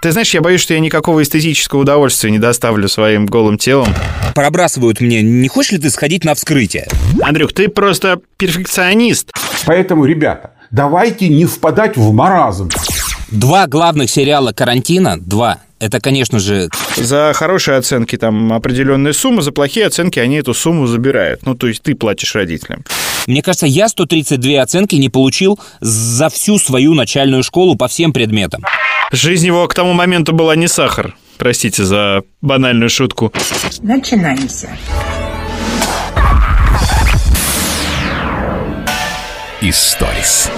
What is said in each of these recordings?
Ты знаешь, я боюсь, что я никакого эстетического удовольствия не доставлю своим голым телом. Пробрасывают мне, не хочешь ли ты сходить на вскрытие? Андрюх, ты просто перфекционист. Поэтому, ребята, давайте не впадать в маразм. Два главных сериала карантина, два, это, конечно же, За хорошие оценки там определенная сумма, за плохие оценки они эту сумму забирают. Ну, то есть ты платишь родителям. мне кажется, я 132 оценки не получил за всю свою начальную школу по всем предметам. Жизнь его к тому моменту была не сахар. Простите за банальную шутку. Начинаемся. Историс.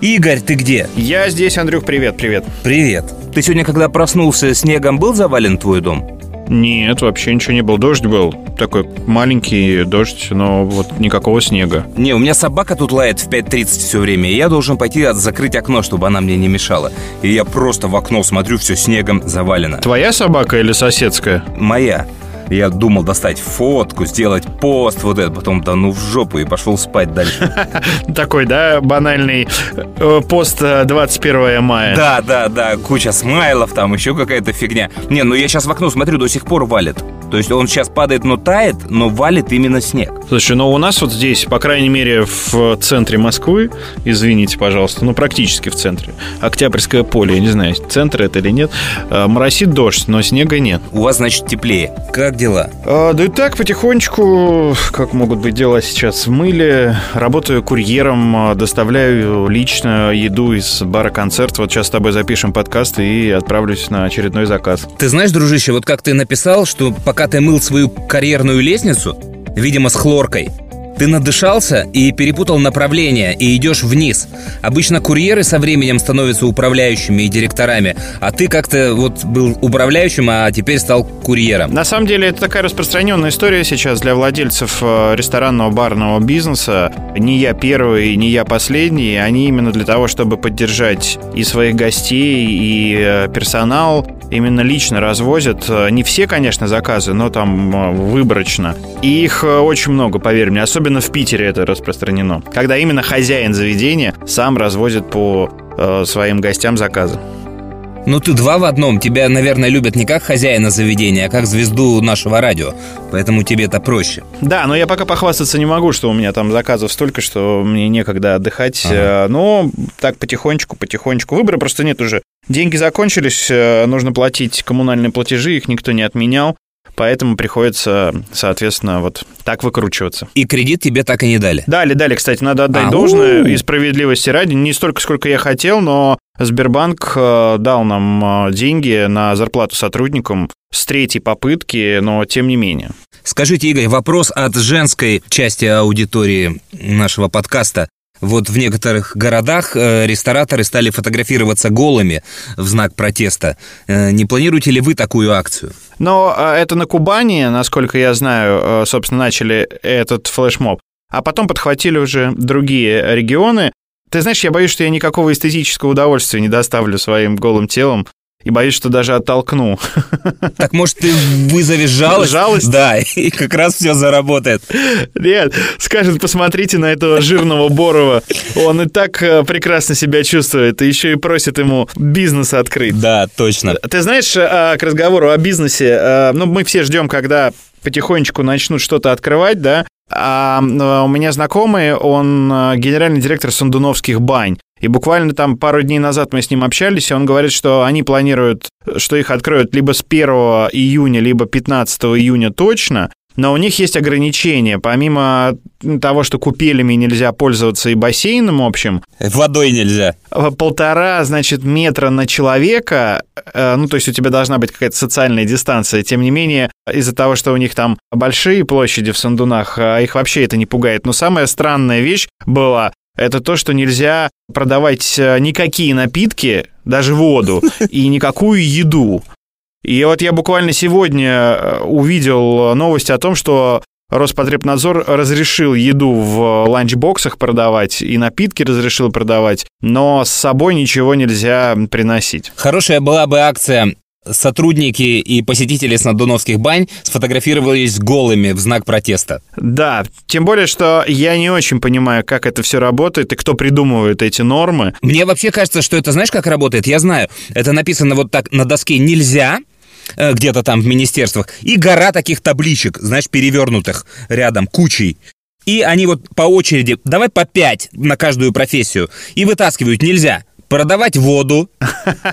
Игорь, ты где? Я здесь, Андрюх, привет, привет. Привет. Ты сегодня, когда проснулся, снегом был завален твой дом? Нет, вообще ничего не было. Дождь был. Такой маленький дождь, но вот никакого снега. Не, у меня собака тут лает в 5.30 все время, и я должен пойти закрыть окно, чтобы она мне не мешала. И я просто в окно смотрю, все снегом завалено. Твоя собака или соседская? Моя. Я думал достать фотку, сделать пост, вот это, потом да ну в жопу и пошел спать дальше. Такой, да, банальный э, пост э, 21 мая. Да, да, да, куча смайлов, там еще какая-то фигня. Не, ну я сейчас в окно смотрю, до сих пор валит. То есть он сейчас падает, но тает, но валит именно снег. Слушай, ну у нас вот здесь, по крайней мере, в центре Москвы, извините, пожалуйста, ну практически в центре, Октябрьское поле, я не знаю, центр это или нет, э, моросит дождь, но снега нет. У вас, значит, теплее. Как дела? А, да и так потихонечку, как могут быть дела сейчас в мыле, работаю курьером, а, доставляю лично еду из бара концерт. Вот сейчас с тобой запишем подкаст и отправлюсь на очередной заказ. Ты знаешь, дружище, вот как ты написал, что пока ты мыл свою карьерную лестницу, видимо, с хлоркой, ты надышался и перепутал направление и идешь вниз. Обычно курьеры со временем становятся управляющими и директорами, а ты как-то вот был управляющим, а теперь стал курьером. На самом деле это такая распространенная история сейчас для владельцев э, ресторанного барного бизнеса. Не я первый, не я последний. Они именно для того, чтобы поддержать и своих гостей, и э, персонал, именно лично развозят. Э, Не все, конечно, заказы, но там выборочно. И их очень много, поверь мне. Особенно в Питере это распространено. Когда именно хозяин заведения сам развозит по э, своим гостям заказы. Ну ты два в одном. Тебя, наверное, любят не как хозяина заведения, а как звезду нашего радио. Поэтому тебе это проще. Да, но я пока похвастаться не могу, что у меня там заказов столько, что мне некогда отдыхать. Э, Но так потихонечку, потихонечку. Выбора просто нет уже. Деньги закончились, э, нужно платить коммунальные платежи, их никто не отменял. Поэтому приходится, соответственно, вот так выкручиваться. И кредит тебе так и не дали. Дали, дали, кстати, надо отдать Ау. должное и справедливости ради. Не столько, сколько я хотел, но Сбербанк э, дал нам э, деньги на зарплату сотрудникам с третьей попытки, но тем не менее. Скажите, Игорь, вопрос от женской части аудитории нашего подкаста. Вот в некоторых городах э, рестораторы стали фотографироваться голыми в знак протеста. Э, Не планируете ли вы такую акцию? Но а, это на Кубани, насколько я знаю, э, собственно, начали этот флешмоб. А потом подхватили уже другие регионы. Ты знаешь, я боюсь, что я никакого эстетического удовольствия не доставлю своим голым телом. И боюсь, что даже оттолкну. Так может ты вызовешь жалость? Жалость? Да, и как раз все заработает. Нет, скажет, посмотрите на этого жирного Борова. Он и так э, прекрасно себя чувствует, и еще и просит ему бизнес открыть. Да, точно. Ты знаешь, а, к разговору о бизнесе, а, ну, мы все ждем, когда потихонечку начнут что-то открывать, да, а у меня знакомый, он генеральный директор Сандуновских бань. И буквально там пару дней назад мы с ним общались, и он говорит, что они планируют, что их откроют либо с 1 июня, либо 15 июня точно, но у них есть ограничения. Помимо того, что купелями нельзя пользоваться и бассейном общим, Водой нельзя. Э, полтора, значит, метра на человека, э, ну, то есть у тебя должна быть какая-то социальная дистанция. Тем не менее, из-за того, что у них там большие площади в Сандунах, а их вообще это не пугает. Но самая странная вещь была, это то, что нельзя продавать э, никакие напитки, даже воду, и никакую еду. И вот я буквально сегодня э, увидел новость о том, что Роспотребнадзор разрешил еду в ланчбоксах продавать и напитки разрешил продавать, но с собой ничего нельзя приносить. Хорошая была бы акция сотрудники и посетители снодоновских бань сфотографировались голыми в знак протеста. Да, тем более, что я не очень понимаю, как это все работает и кто придумывает эти нормы. Мне вообще кажется, что это, знаешь, как работает? Я знаю, это написано вот так на доске «нельзя», э, где-то там в министерствах, и гора таких табличек, знаешь, перевернутых рядом, кучей. И они вот по очереди, давай по пять на каждую профессию, и вытаскивают нельзя. Продавать воду,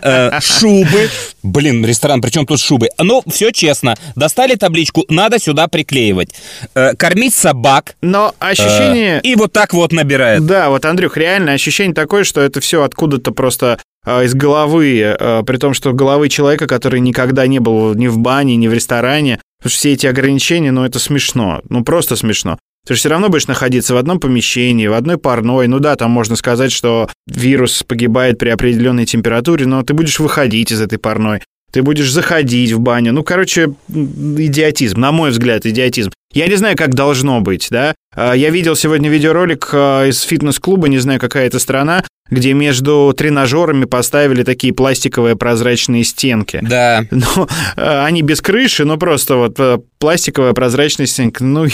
э, шубы. Блин, ресторан, причем тут шубы? Ну, все честно. Достали табличку, надо сюда приклеивать. Э, кормить собак. Но ощущение... Э, и вот так вот набирает. Да, вот, Андрюх, реально ощущение такое, что это все откуда-то просто э, из головы, э, при том, что головы человека, который никогда не был ни в бане, ни в ресторане, Потому что все эти ограничения, ну, это смешно. Ну, просто смешно. Ты же все равно будешь находиться в одном помещении, в одной парной. Ну да, там можно сказать, что вирус погибает при определенной температуре, но ты будешь выходить из этой парной. Ты будешь заходить в баню. Ну, короче, идиотизм, на мой взгляд, идиотизм. Я не знаю, как должно быть, да. А, я видел сегодня видеоролик а, из фитнес-клуба, не знаю, какая это страна, где между тренажерами поставили такие пластиковые прозрачные стенки. Да. Ну, они без крыши, но просто вот пластиковая прозрачная стенка. Ну,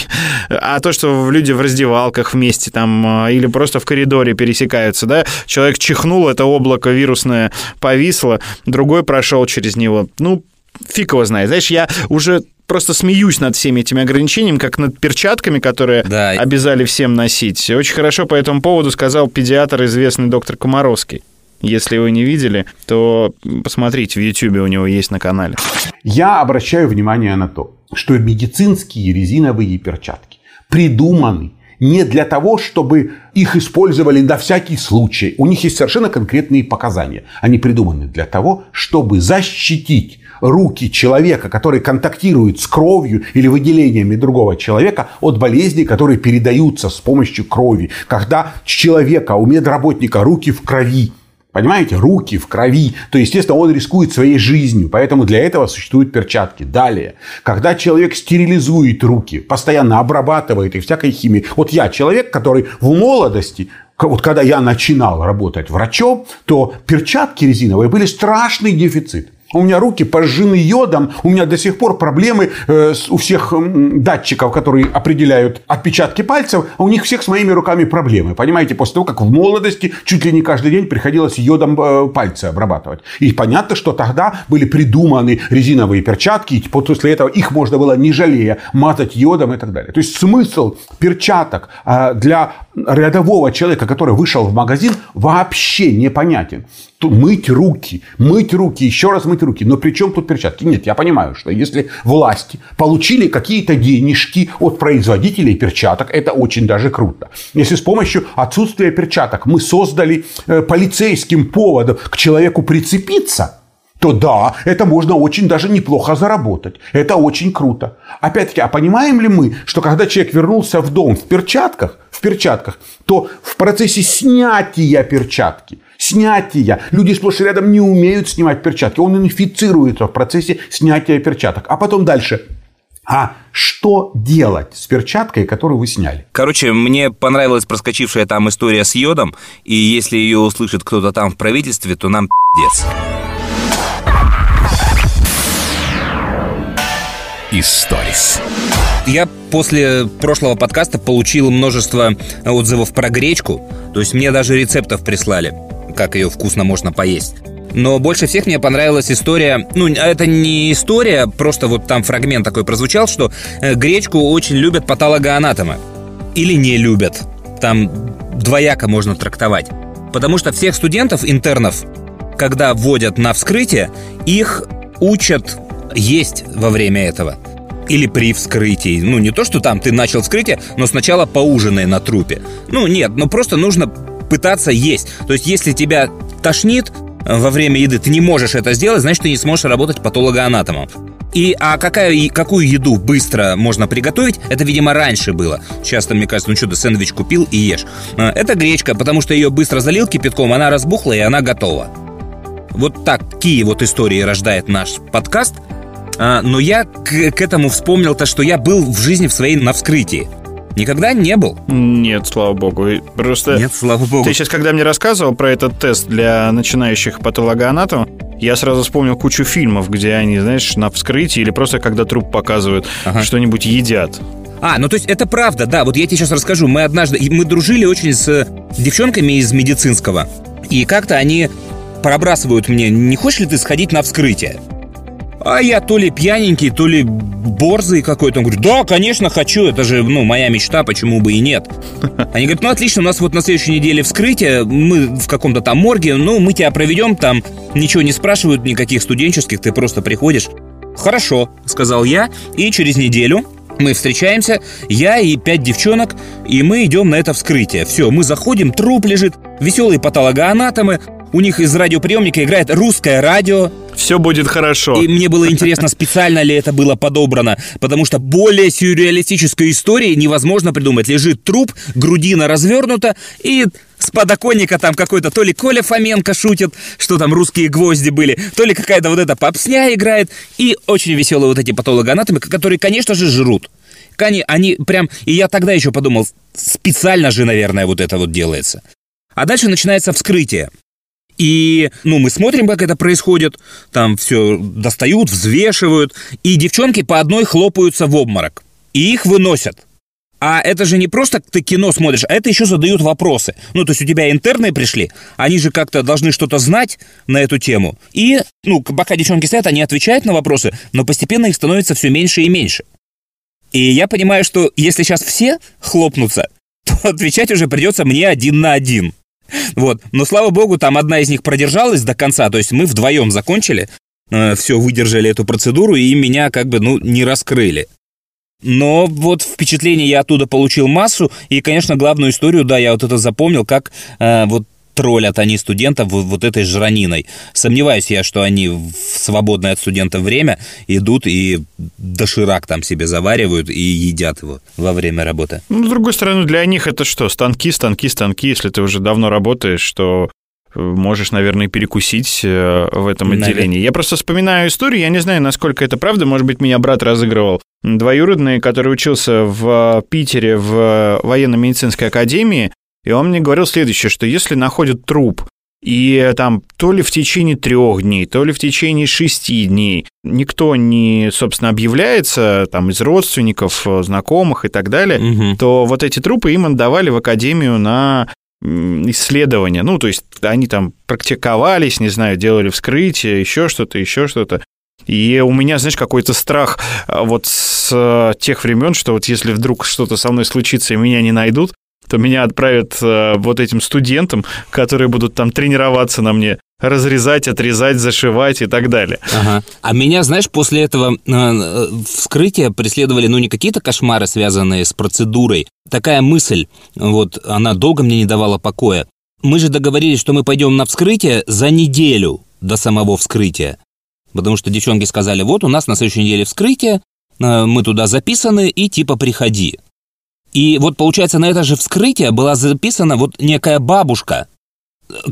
а то, что люди в раздевалках вместе там или просто в коридоре пересекаются, да, человек чихнул, это облако вирусное повисло, другой прошел через него. Ну, фиг его знает. Знаешь, я уже просто смеюсь над всеми этими ограничениями, как над перчатками, которые да. обязали всем носить. Очень хорошо по этому поводу сказал педиатр, известный доктор Комаровский. Если вы не видели, то посмотрите, в Ютьюбе у него есть на канале. Я обращаю внимание на то, что медицинские резиновые перчатки придуманы не для того, чтобы их использовали на всякий случай. У них есть совершенно конкретные показания. Они придуманы для того, чтобы защитить руки человека, который контактирует с кровью или выделениями другого человека от болезней, которые передаются с помощью крови. Когда человека, у медработника руки в крови, Понимаете, руки в крови. То, естественно, он рискует своей жизнью. Поэтому для этого существуют перчатки. Далее, когда человек стерилизует руки, постоянно обрабатывает их всякой химией. Вот я человек, который в молодости вот когда я начинал работать врачом, то перчатки резиновые были страшный дефицит. У меня руки пожжены йодом, у меня до сих пор проблемы э, у всех датчиков, которые определяют отпечатки пальцев, а у них всех с моими руками проблемы. Понимаете, после того, как в молодости чуть ли не каждый день приходилось йодом э, пальцы обрабатывать. И понятно, что тогда были придуманы резиновые перчатки, и после этого их можно было не жалея мазать йодом и так далее. То есть смысл перчаток э, для рядового человека, который вышел в магазин, вообще непонятен мыть руки, мыть руки, еще раз мыть руки. Но при чем тут перчатки? Нет, я понимаю, что если власти получили какие-то денежки от производителей перчаток, это очень даже круто. Если с помощью отсутствия перчаток мы создали э, полицейским поводом к человеку прицепиться, то да, это можно очень даже неплохо заработать. Это очень круто. Опять-таки, а понимаем ли мы, что когда человек вернулся в дом в перчатках, в перчатках, то в процессе снятия перчатки снятия. Люди сплошь и рядом не умеют снимать перчатки. Он инфицируется в процессе снятия перчаток. А потом дальше. А что делать с перчаткой, которую вы сняли? Короче, мне понравилась проскочившая там история с йодом, и если ее услышит кто-то там в правительстве, то нам пиздец. Историс. Я после прошлого подкаста получил множество отзывов про гречку, то есть мне даже рецептов прислали как ее вкусно можно поесть. Но больше всех мне понравилась история, ну, это не история, просто вот там фрагмент такой прозвучал, что э, гречку очень любят патологоанатомы. Или не любят. Там двояко можно трактовать. Потому что всех студентов, интернов, когда вводят на вскрытие, их учат есть во время этого. Или при вскрытии. Ну, не то, что там ты начал вскрытие, но сначала поужинай на трупе. Ну, нет, ну просто нужно пытаться есть. То есть, если тебя тошнит э, во время еды, ты не можешь это сделать, значит, ты не сможешь работать патологоанатомом. И а какая, какую еду быстро можно приготовить, это, видимо, раньше было. Часто, мне кажется, ну что, ты сэндвич купил и ешь. Э, это гречка, потому что ее быстро залил кипятком, она разбухла и она готова. Вот такие вот истории рождает наш подкаст. А, но я к, к этому вспомнил то, что я был в жизни в своей на вскрытии. Никогда не был? Нет, слава богу. Просто... Нет, слава богу. Ты сейчас, когда мне рассказывал про этот тест для начинающих патологоанатомов, я сразу вспомнил кучу фильмов, где они, знаешь, на вскрытии или просто когда труп показывают, Ага. что-нибудь едят. А, ну то есть это правда, да. Вот я тебе сейчас расскажу. Мы однажды, мы дружили очень с девчонками из медицинского. И как-то они пробрасывают мне, не хочешь ли ты сходить на вскрытие? А я то ли пьяненький, то ли борзый какой-то. Он говорит, да, конечно, хочу, это же, ну, моя мечта, почему бы и нет. Они говорят, ну, отлично, у нас вот на следующей неделе вскрытие, мы в каком-то там морге, ну, мы тебя проведем, там ничего не спрашивают, никаких студенческих, ты просто приходишь. Хорошо, сказал я, и через неделю мы встречаемся, я и пять девчонок, и мы идем на это вскрытие. Все, мы заходим, труп лежит, веселые патологоанатомы, у них из радиоприемника играет русское радио, Все будет хорошо. и мне было интересно, специально ли это было подобрано, потому что более сюрреалистической истории невозможно придумать. Лежит труп, грудина развернута, и с подоконника там какой-то то ли Коля Фоменко шутит, что там русские гвозди были, то ли какая-то вот эта попсня играет, и очень веселые вот эти патологоанатомы, которые, конечно же, жрут. Они, они прям... И я тогда еще подумал, специально же, наверное, вот это вот делается. А дальше начинается вскрытие. И, ну, мы смотрим, как это происходит. Там все достают, взвешивают. И девчонки по одной хлопаются в обморок. И их выносят. А это же не просто ты кино смотришь, а это еще задают вопросы. Ну, то есть у тебя интерны пришли, они же как-то должны что-то знать на эту тему. И, ну, пока девчонки стоят, они отвечают на вопросы, но постепенно их становится все меньше и меньше. И я понимаю, что если сейчас все хлопнутся, то отвечать уже придется мне один на один. Вот. Но, слава богу, там одна из них продержалась до конца, то есть мы вдвоем закончили, все, выдержали эту процедуру, и меня как бы, ну, не раскрыли. Но вот впечатление я оттуда получил массу, и, конечно, главную историю, да, я вот это запомнил, как э, вот троллят они студентов вот, этой жраниной. Сомневаюсь я, что они в свободное от студентов время идут и доширак там себе заваривают и едят его во время работы. Ну, с другой стороны, для них это что? Станки, станки, станки. Если ты уже давно работаешь, что э, можешь, наверное, перекусить э, в этом отделении. Я просто вспоминаю историю, я не знаю, насколько это правда, может быть, меня брат разыгрывал. Двоюродный, который учился в Питере в военно-медицинской академии, и он мне говорил следующее, что если находят труп, и там то ли в течение трех дней, то ли в течение шести дней никто не, собственно, объявляется там из родственников, знакомых и так далее, Мгм. то вот эти трупы им отдавали в академию на исследования. Ну, то есть они там практиковались, не знаю, делали вскрытие, еще что-то, еще что-то. И у меня, знаешь, какой-то страх а, вот с э, тех времен, что вот если вдруг что-то со мной случится и меня не найдут, то меня отправят э, вот этим студентам, которые будут там тренироваться на мне, разрезать, отрезать, зашивать и так далее. Ага. А меня, знаешь, после этого э, э, вскрытия преследовали, ну, не какие-то кошмары, связанные с процедурой. Такая мысль, вот, она долго мне не давала покоя. Мы же договорились, что мы пойдем на вскрытие за неделю до самого вскрытия. Потому что девчонки сказали, вот у нас на следующей неделе вскрытие, э, мы туда записаны, и типа приходи. И вот, получается, на это же вскрытие была записана вот некая бабушка,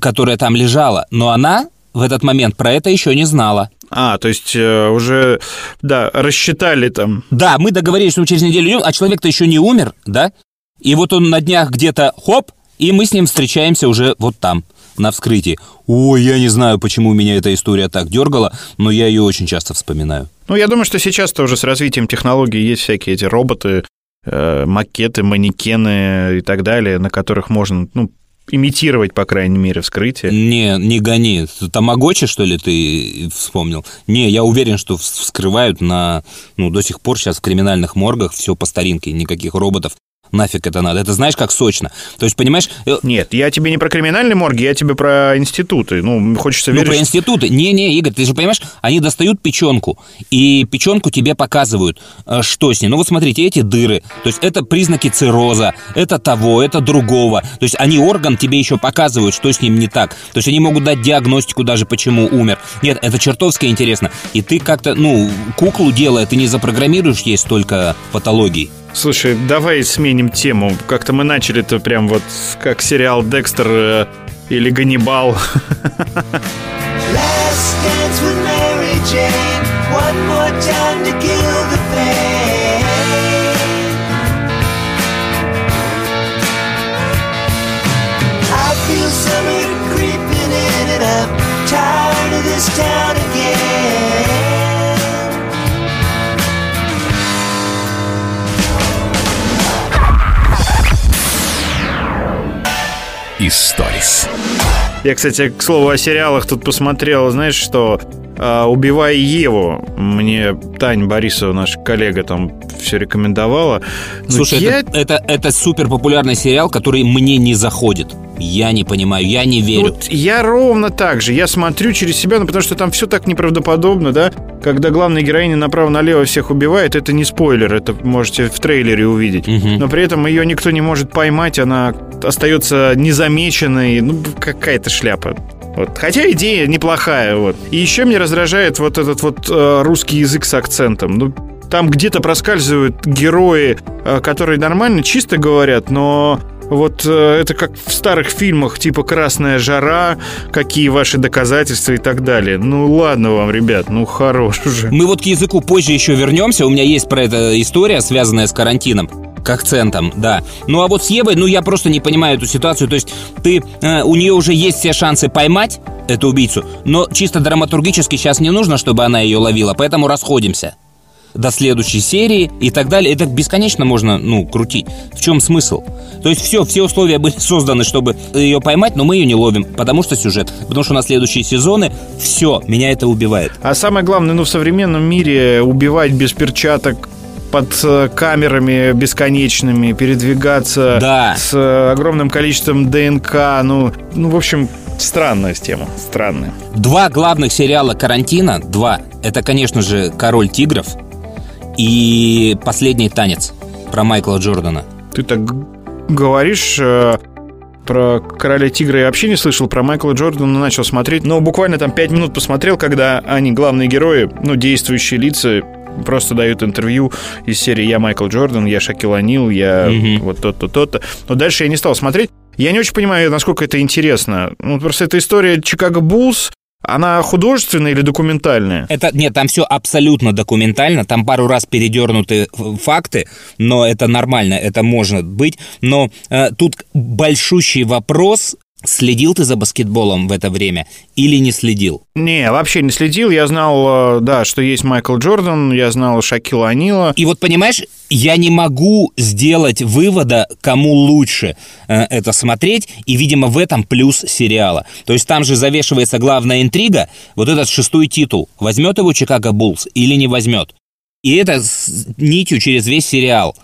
которая там лежала, но она в этот момент про это еще не знала. А, то есть э, уже, да, рассчитали там. Да, мы договорились, что мы через неделю идем, а человек-то еще не умер, да? И вот он на днях где-то хоп, и мы с ним встречаемся уже вот там, на вскрытии. Ой, я не знаю, почему меня эта история так дергала, но я ее очень часто вспоминаю. Ну, я думаю, что сейчас тоже с развитием технологий есть всякие эти роботы, макеты, манекены и так далее, на которых можно, ну, имитировать, по крайней мере, вскрытие. Не, не гони. Тамагочи, что ли, ты вспомнил? Не, я уверен, что вс- вскрывают на... Ну, до сих пор сейчас в криминальных моргах все по старинке, никаких роботов. Нафиг это надо? Это знаешь, как сочно. То есть, понимаешь, э, Нет, я тебе не про криминальные морги, я тебе про институты. Ну, хочется Ну, верить, про что- институты. Не-не, Игорь, ты же понимаешь, они достают печенку, и печенку тебе показывают, э, что с ней. Ну вот смотрите, эти дыры, то есть это признаки цирроза, это того, это другого. То есть они орган тебе еще показывают, что с ним не так. То есть они могут дать диагностику даже, почему умер. Нет, это чертовски интересно. И ты как-то, ну, куклу делая, ты не запрограммируешь ей столько патологий. Слушай, давай сменим тему. Как-то мы начали-то прям вот как сериал «Декстер» э, или «Ганнибал». Last dance with Mary Историс. Я, кстати, к слову о сериалах тут посмотрел, знаешь, что «Убивая Еву» мне Таня Борисова, наша коллега, там все рекомендовала. Слушай, я... это, это, это супер популярный сериал, который мне не заходит. Я не понимаю, я не верю. Вот я ровно так же. Я смотрю через себя, ну потому что там все так неправдоподобно, да? Когда главная героиня направо-налево всех убивает, это не спойлер, это можете в трейлере увидеть. Мгм. Но при этом ее никто не может поймать, она остается незамеченной. Ну, какая-то шляпа. Вот. Хотя идея неплохая, вот. И еще мне раздражает вот этот вот э, русский язык с акцентом. Ну, там где-то проскальзывают герои, э, которые нормально, чисто говорят, но вот э, это как в старых фильмах, типа «Красная жара», «Какие ваши доказательства» и так далее. Ну ладно вам, ребят, ну хорош уже. Мы вот к языку позже еще вернемся. У меня есть про это история, связанная с карантином. К акцентам, да. Ну а вот с Евой, ну я просто не понимаю эту ситуацию. То есть ты, э, у нее уже есть все шансы поймать эту убийцу, но чисто драматургически сейчас не нужно, чтобы она ее ловила, поэтому расходимся до следующей серии и так далее. Это бесконечно можно, ну, крутить. В чем смысл? То есть все, все условия были созданы, чтобы ее поймать, но мы ее не ловим, потому что сюжет. Потому что на следующие сезоны все, меня это убивает. А самое главное, ну в современном мире убивать без перчаток под э, камерами бесконечными, передвигаться Да. с э, огромным количеством ДНК, ну, ну, в общем, странная тема, странная. Два главных сериала карантина, два, это, конечно же, «Король тигров» и «Последний танец» про Майкла Джордана. Ты так говоришь э, про Короля Тигра я вообще не слышал, про Майкла Джордана начал смотреть, но буквально там пять минут посмотрел, когда они, главные герои, ну, действующие лица, просто дают интервью из серии «Я Майкл Джордан», «Я Шакил Анил», «Я Мгм. вот то-то, то-то». Но дальше я не стал смотреть. Я не очень понимаю, насколько это интересно. Ну, просто эта история Чикаго Буллс, она художественная или документальная? Это, нет, там все абсолютно документально, там пару раз передернуты ф- факты, но это нормально, это может быть. Но э, тут большущий вопрос, следил ты за баскетболом в это время или не следил? Не, вообще не следил. Я знал, э, да, что есть Майкл Джордан, я знал Шакила Анила. И вот понимаешь, я не могу сделать вывода, кому лучше э, это смотреть, и, видимо, в этом плюс сериала. То есть там же завешивается главная интрига, вот этот шестой титул, возьмет его Чикаго Буллс или не возьмет. И это с нитью через весь сериал.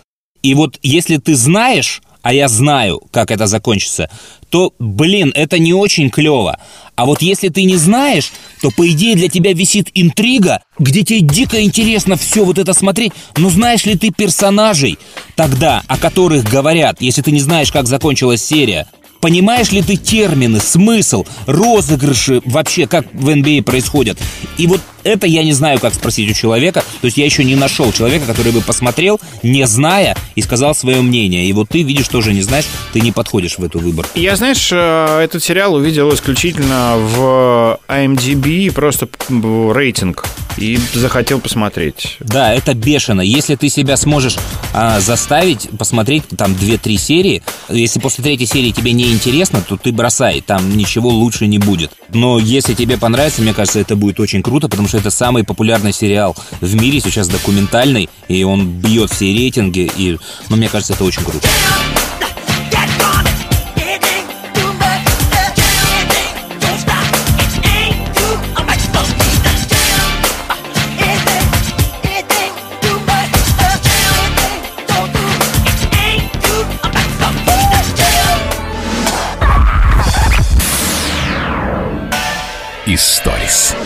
И вот если ты знаешь, а я знаю, как это закончится, то, блин, это не очень клево. А вот если ты не знаешь, то, по идее, для тебя висит интрига, где тебе дико интересно все вот это смотреть. Но знаешь ли ты персонажей тогда, о которых говорят, если ты не знаешь, как закончилась серия? Понимаешь ли ты термины, смысл, розыгрыши вообще, как в NBA происходят? И вот это я не знаю, как спросить у человека. То есть я еще не нашел человека, который бы посмотрел, не зная, и сказал свое мнение. И вот ты видишь, тоже не знаешь, ты не подходишь в эту выборку. Я, знаешь, э, этот сериал увидел исключительно в IMDb, просто рейтинг, и захотел посмотреть. Да, это бешено. Если ты себя сможешь а, заставить посмотреть там 2-3 серии, если после третьей серии тебе не интересно, то ты бросай, там ничего лучше не будет. Но если тебе понравится, мне кажется, это будет очень круто, потому что это самый популярный сериал в мире сейчас документальный, и он бьет все рейтинги, и, ну, мне кажется, это очень круто. Историс.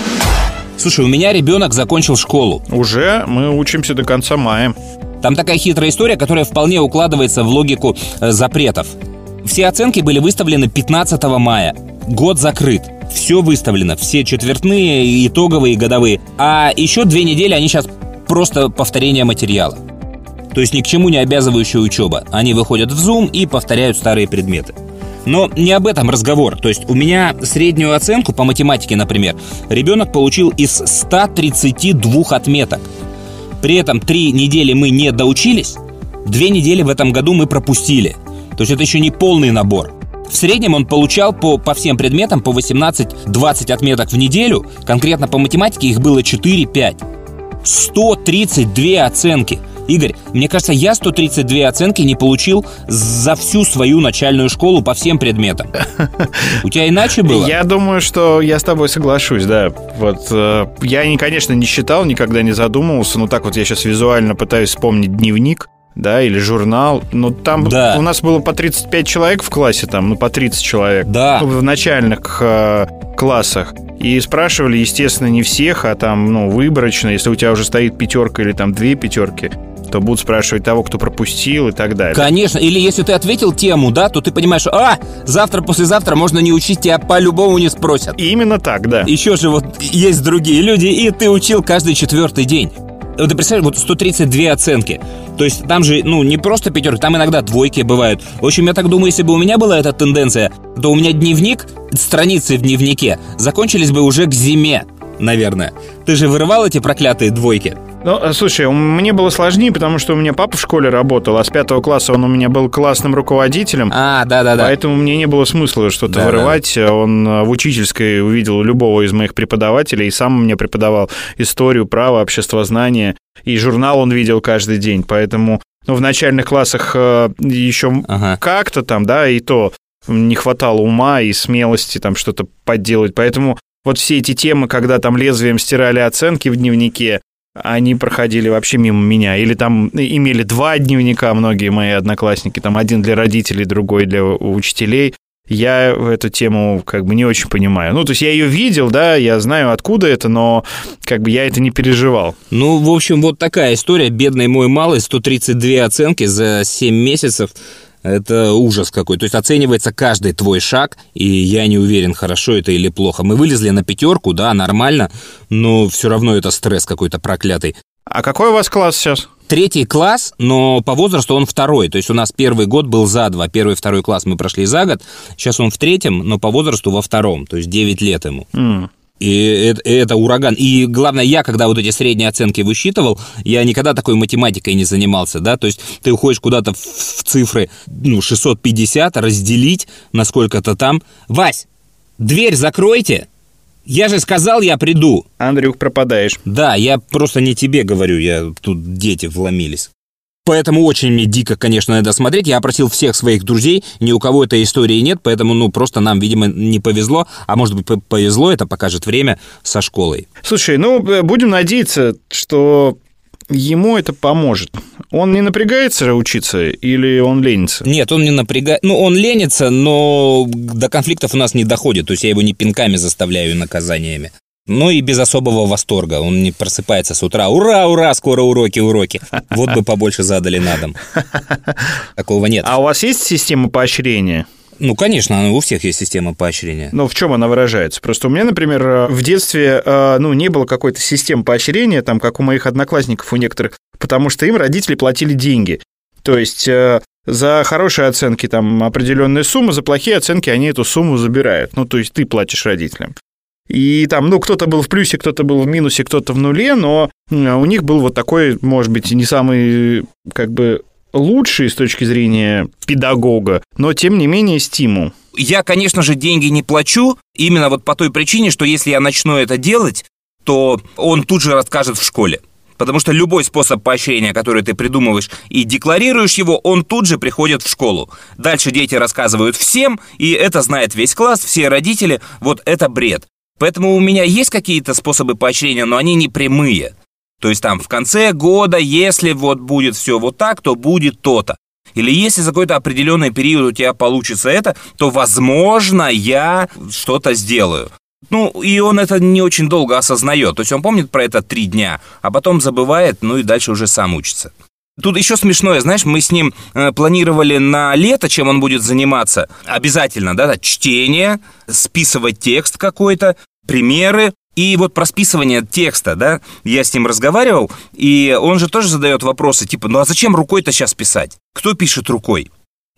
Слушай, у меня ребенок закончил школу. Уже мы учимся до конца мая. Там такая хитрая история, которая вполне укладывается в логику э, запретов. Все оценки были выставлены 15 мая. Год закрыт. Все выставлено. Все четвертные, итоговые, годовые. А еще две недели они сейчас просто повторение материала. То есть ни к чему не обязывающая учеба. Они выходят в Zoom и повторяют старые предметы. Но не об этом разговор. То есть у меня среднюю оценку по математике, например, ребенок получил из 132 отметок. При этом три недели мы не доучились, две недели в этом году мы пропустили. То есть это еще не полный набор. В среднем он получал по, по всем предметам по 18-20 отметок в неделю. Конкретно по математике их было 4-5. 132 оценки. Игорь, мне кажется, я 132 оценки не получил за всю свою начальную школу по всем предметам. У тебя иначе было? Я думаю, что я с тобой соглашусь, да. Вот э, я, конечно, не считал, никогда не задумывался, но так вот я сейчас визуально пытаюсь вспомнить дневник, да, или журнал. Ну, там Да. у нас было по 35 человек в классе, там, ну, по 30 человек. Да. Ну, в начальных э, классах. И спрашивали, естественно, не всех, а там, ну, выборочно. Если у тебя уже стоит пятерка или там две пятерки, то будут спрашивать того, кто пропустил и так далее. Конечно, или если ты ответил тему, да, то ты понимаешь, что, а, завтра-послезавтра можно не учить, тебя по-любому не спросят. И именно так, да. Еще же вот есть другие люди, и ты учил каждый четвертый день. Вот ты представляешь, вот 132 оценки. То есть там же, ну, не просто пятерки, там иногда двойки бывают. В общем, я так думаю, если бы у меня была эта тенденция, то у меня дневник, страницы в дневнике закончились бы уже к зиме, наверное. Ты же вырывал эти проклятые двойки? Ну, э, слушай, мне было сложнее, потому что у меня папа в школе работал, а с пятого класса он у меня был классным руководителем. А, да-да-да. Поэтому мне не было смысла что-то Да, вырывать. Он э, в учительской увидел любого из моих преподавателей и сам мне преподавал историю, право, обществознание. И журнал он видел каждый день. Поэтому ну, в начальных классах э, еще Ага. как-то там, да, и то не хватало ума и смелости там что-то подделать. Поэтому вот все эти темы, когда там лезвием стирали оценки в дневнике, они проходили вообще мимо меня. Или там имели два дневника многие мои одноклассники, там один для родителей, другой для учителей. Я эту тему как бы не очень понимаю. Ну, то есть я ее видел, да, я знаю, откуда это, но как бы я это не переживал. Ну, в общем, вот такая история. Бедный мой малый, 132 оценки за 7 месяцев. Это ужас какой. То есть оценивается каждый твой шаг, и я не уверен, хорошо это или плохо. Мы вылезли на пятерку, да, нормально, но все равно это стресс какой-то проклятый. А какой у вас класс сейчас? Третий класс, но по возрасту он второй. То есть у нас первый год был за два. Первый и второй класс мы прошли за год. Сейчас он в третьем, но по возрасту во втором. То есть 9 лет ему. М. И это, ураган. И главное, я, когда вот эти средние оценки высчитывал, я никогда такой математикой не занимался, да, то есть ты уходишь куда-то в, в цифры, ну, 650, разделить на сколько-то там. Вась, дверь закройте! Я же сказал, я приду. Андрюх, пропадаешь. Да, я просто не тебе говорю, я тут дети вломились. Поэтому очень мне дико, конечно, это смотреть. Я опросил всех своих друзей, ни у кого этой истории нет, поэтому, ну, просто нам, видимо, не повезло, а может быть, повезло, это покажет время со школой. Слушай, ну, э, будем надеяться, что ему это поможет. Он не напрягается учиться или он ленится? Нет, он не напрягает. Ну, он ленится, но до конфликтов у нас не доходит. То есть я его не пинками заставляю и наказаниями. Ну и без особого восторга. Он не просыпается с утра. Ура, ура, скоро уроки, уроки. Вот бы побольше задали на дом. Такого нет. А у вас есть система поощрения? Ну, конечно, у всех есть система поощрения. Ну, в чем она выражается? Просто у меня, например, э, в детстве э, ну, не было какой-то системы поощрения, там, как у моих одноклассников, у некоторых, потому что им родители платили деньги. То есть э, за хорошие оценки там определенная сумма, за плохие оценки они эту сумму забирают. Ну, то есть ты платишь родителям. И там, ну, кто-то был в плюсе, кто-то был в минусе, кто-то в нуле, но м, у них был вот такой, может быть, не самый, как бы, лучший с точки зрения педагога, но, тем не менее, стимул. Я, конечно же, деньги не плачу, именно вот по той причине, что если я начну это делать, то он тут же расскажет в школе. Потому что любой способ поощрения, который ты придумываешь и декларируешь его, он тут же приходит в школу. Дальше дети рассказывают всем, и это знает весь класс, все родители. Вот это бред. Поэтому у меня есть какие-то способы поощрения, но они не прямые. То есть там в конце года, если вот будет все вот так, то будет то-то. Или если за какой-то определенный период у тебя получится это, то, возможно, я что-то сделаю. Ну, и он это не очень долго осознает. То есть он помнит про это три дня, а потом забывает, ну и дальше уже сам учится. Тут еще смешное, знаешь, мы с ним э, планировали на лето, чем он будет заниматься. Обязательно, да, да, чтение, списывать текст какой-то, примеры. И вот про списывание текста, да, я с ним разговаривал, и он же тоже задает вопросы, типа, ну а зачем рукой-то сейчас писать? Кто пишет рукой?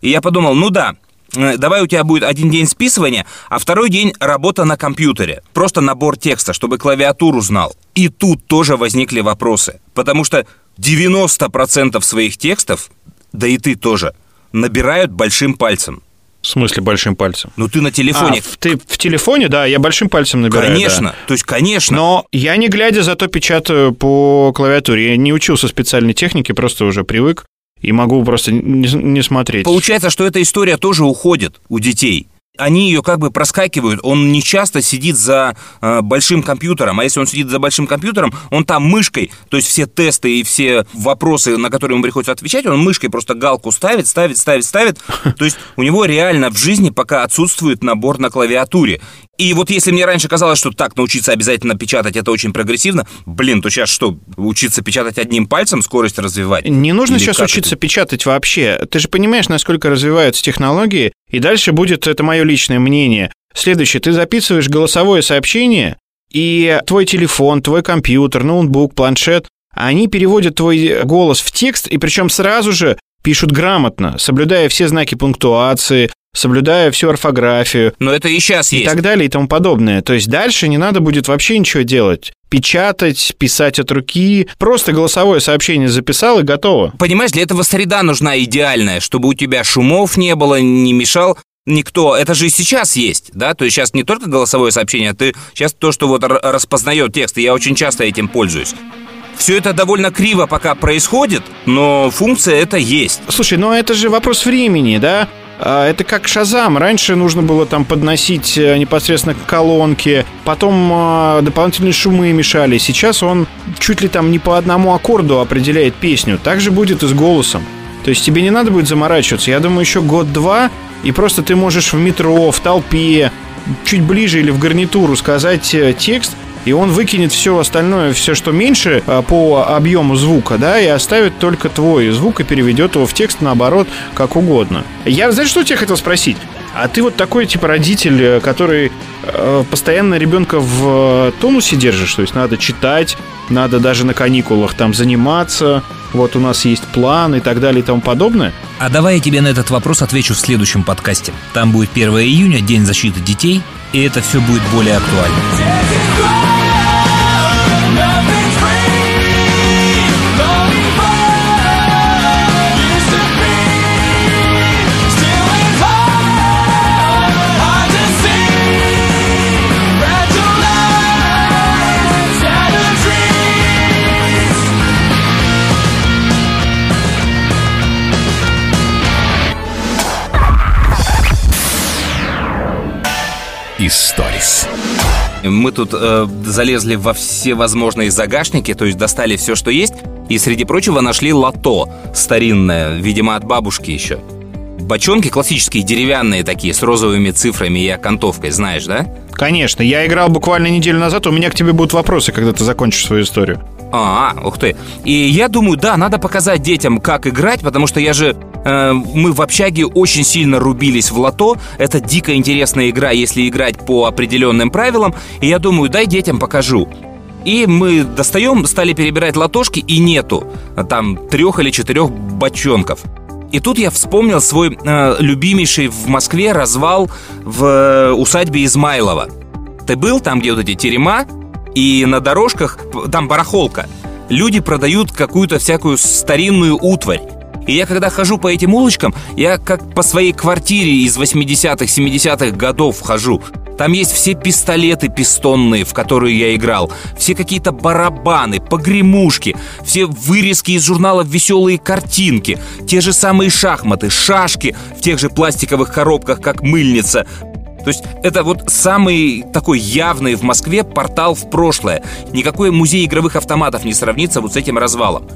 И я подумал, ну да, э, давай у тебя будет один день списывания, а второй день работа на компьютере. Просто набор текста, чтобы клавиатуру знал. И тут тоже возникли вопросы. Потому что 90% своих текстов, да и ты тоже, набирают большим пальцем. В смысле большим пальцем? Ну ты на А, телефоне. в, ты в телефоне, да, я большим пальцем набираю. конечно. да. То есть, конечно. Но я не глядя зато печатаю по клавиатуре. Я не учился специальной технике, просто уже привык и могу просто не, не смотреть. Получается, что эта история тоже уходит у детей. Они ее как бы проскакивают. Он не часто сидит за э, большим компьютером. А если он сидит за большим компьютером, он там мышкой, то есть все тесты и все вопросы, на которые ему приходится отвечать, он мышкой просто галку ставит, ставит, ставит, ставит. То есть у него реально в жизни пока отсутствует набор на клавиатуре. И вот если мне раньше казалось, что так научиться обязательно печатать, это очень прогрессивно, блин, то сейчас что, учиться печатать одним пальцем, скорость развивать? Не нужно Или сейчас учиться это? печатать вообще. Ты же понимаешь, насколько развиваются технологии, и дальше будет, это мое личное мнение. Следующее, ты записываешь голосовое сообщение, и твой телефон, твой компьютер, ноутбук, планшет, они переводят твой голос в текст, и причем сразу же пишут грамотно, соблюдая все знаки пунктуации, соблюдая всю орфографию Но это и сейчас и есть. так далее и тому подобное. То есть дальше не надо будет вообще ничего делать. Печатать, писать от руки. Просто голосовое сообщение записал и готово. Понимаешь, для этого среда нужна идеальная, чтобы у тебя шумов не было, не мешал никто. Это же и сейчас есть, да? То есть сейчас не только голосовое сообщение, а ты сейчас то, что вот распознает текст, и я очень часто этим пользуюсь. Все это довольно криво пока происходит, но функция это есть. Слушай, ну это же вопрос времени, да? А, Это как Шазам. Раньше нужно было там подносить э, непосредственно к колонке, потом а, дополнительные шумы мешали. Сейчас он чуть ли там не по одному аккорду определяет песню. Так же будет и с голосом. То есть тебе не надо будет заморачиваться. Я думаю, еще год-два, и просто ты можешь в метро, в толпе, чуть ближе или в гарнитуру сказать э, текст, и он выкинет все остальное, все, что меньше а, по объему звука, да, и оставит только твой звук и переведет его в текст наоборот, как угодно. Я, знаешь, что тебя хотел спросить? А ты вот такой, типа, родитель, э, который э, постоянно ребенка в э, тонусе держишь, то есть надо читать, надо даже на каникулах там заниматься, вот у нас есть план и так далее и тому подобное. А давай я тебе на этот вопрос отвечу в следующем подкасте. Там будет 1 июня, День защиты детей, и это все будет более актуально. Историс. Мы тут э, залезли во все возможные загашники, то есть достали все, что есть, и среди прочего нашли лото старинное, видимо, от бабушки еще. Бочонки классические, деревянные такие, с розовыми цифрами и окантовкой, знаешь, да? Конечно, я играл буквально неделю назад, у меня к тебе будут вопросы, когда ты закончишь свою историю. А, ух ты. И я думаю, да, надо показать детям, как играть, потому что я же... э, мы в общаге очень сильно рубились в лото. Это дико интересная игра, если играть по определенным правилам. И я думаю, дай детям покажу. И мы достаем, стали перебирать лотошки, и нету там трех или четырех бочонков. И тут я вспомнил свой э, любимейший в Москве развал в э, усадьбе Измайлова. Ты был там, где вот эти терема, и на дорожках, там барахолка. Люди продают какую-то всякую старинную утварь. И я когда хожу по этим улочкам, я как по своей квартире из 80-х, 70-х годов хожу. Там есть все пистолеты пистонные, в которые я играл, все какие-то барабаны, погремушки, все вырезки из журналов «Веселые картинки», те же самые шахматы, шашки в тех же пластиковых коробках, как мыльница, то есть это вот самый такой явный в Москве портал в прошлое. Никакой музей игровых автоматов не сравнится вот с этим развалом.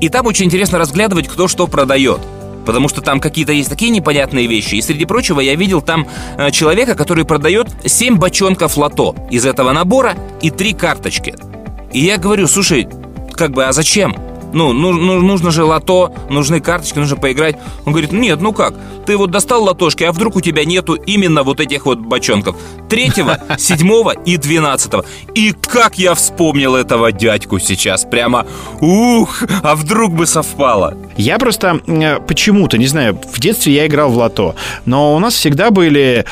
И там очень интересно разглядывать, кто что продает. Потому что там какие-то есть такие непонятные вещи. И среди прочего я видел там э, человека, который продает 7 бочонков лото из этого набора и 3 карточки. И я говорю, слушай, как бы, а зачем? Ну, ну, ну, нужно же лото, нужны карточки, нужно поиграть. Он говорит, нет, ну как, ты вот достал лотошки, а вдруг у тебя нету именно вот этих вот бочонков. Третьего, седьмого и двенадцатого. И как я вспомнил этого дядьку сейчас, прямо, ух, а вдруг бы совпало. Я просто э, почему-то, не знаю, в детстве я играл в лото, но у нас всегда были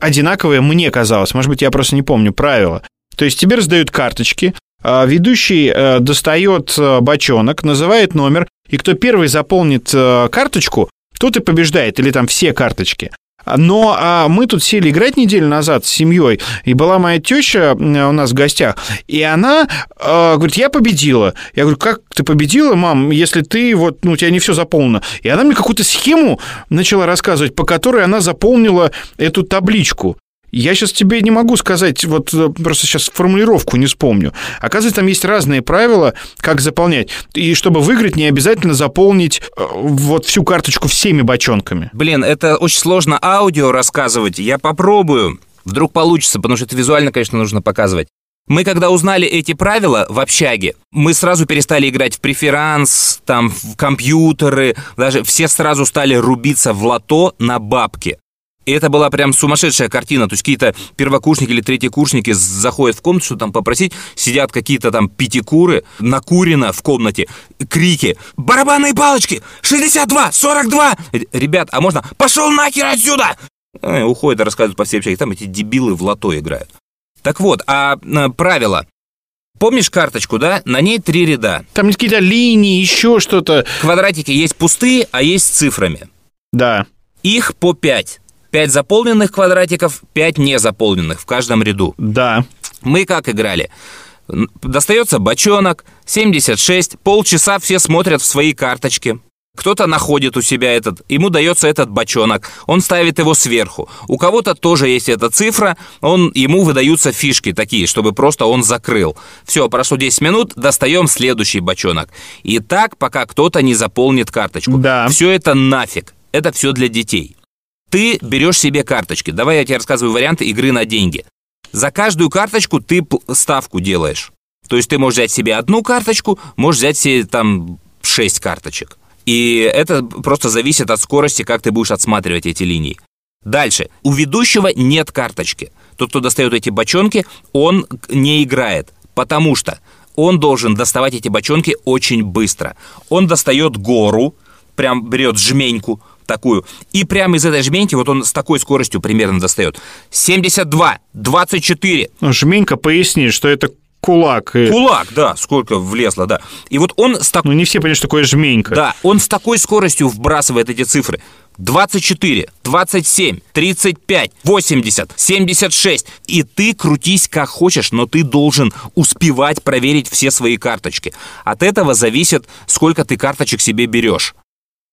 одинаковые, мне казалось, может быть, я просто не помню правила. То есть тебе раздают карточки, ведущий э, достает э, бочонок, называет номер, и кто первый заполнит э, карточку, тот и побеждает, или там все карточки. Но а, мы тут сели играть неделю назад с семьей, и была моя теща у нас в гостях, и она а, говорит, я победила. Я говорю, как ты победила, мам, если ты вот, ну, у тебя не все заполнено. И она мне какую-то схему начала рассказывать, по которой она заполнила эту табличку. Я сейчас тебе не могу сказать, вот э, просто сейчас формулировку не вспомню. Оказывается, там есть разные правила, как заполнять. И чтобы выиграть, не обязательно заполнить э, вот всю карточку всеми бочонками. Блин, это очень сложно аудио рассказывать. Я попробую. Вдруг получится, потому что это визуально, конечно, нужно показывать. Мы когда узнали эти правила в общаге, мы сразу перестали играть в преферанс, там, в компьютеры, даже все сразу стали рубиться в лото на бабки. И это была прям сумасшедшая картина. То есть какие-то первокурсники или третьекурснники заходят в комнату, что там попросить, сидят какие-то там пятикуры, накурено в комнате, крики «Барабанные палочки! 62! 42!» Ребят, а можно «Пошел нахер отсюда!» э, Уходят рассказывают по всей общаге. Там эти дебилы в лото играют. Так вот, а правила. Помнишь карточку, да? На ней три ряда. Там есть какие-то линии, еще что-то. Квадратики есть пустые, а есть с цифрами. Да. Их по пять. Пять заполненных квадратиков, пять незаполненных в каждом ряду. Да. Мы как играли? Достается бочонок, 76, полчаса все смотрят в свои карточки. Кто-то находит у себя этот, ему дается этот бочонок, он ставит его сверху. У кого-то тоже есть эта цифра, он, ему выдаются фишки такие, чтобы просто он закрыл. Все, прошло 10 минут, достаем следующий бочонок. И так, пока кто-то не заполнит карточку. Да. Все это нафиг. Это все для детей. Ты берешь себе карточки. Давай я тебе рассказываю варианты игры на деньги. За каждую карточку ты ставку делаешь. То есть ты можешь взять себе одну карточку, можешь взять себе там 6 карточек. И это просто зависит от скорости, как ты будешь отсматривать эти линии. Дальше. У ведущего нет карточки. Тот, кто достает эти бочонки, он не играет, потому что он должен доставать эти бочонки очень быстро. Он достает гору, прям берет жменьку такую, и прямо из этой жменьки, вот он с такой скоростью примерно достает. 72, 24, Ну, Жменька поясни, что это кулак. и- кулак, да, сколько влезло, да. И вот он с такой... Ну, не все понимают, что такое жменька. Да, он с такой скоростью вбрасывает эти цифры. 24, 27, 35, 80, 76. И ты крутись как хочешь, но ты должен успевать проверить все свои карточки. От этого зависит, сколько ты карточек себе берешь.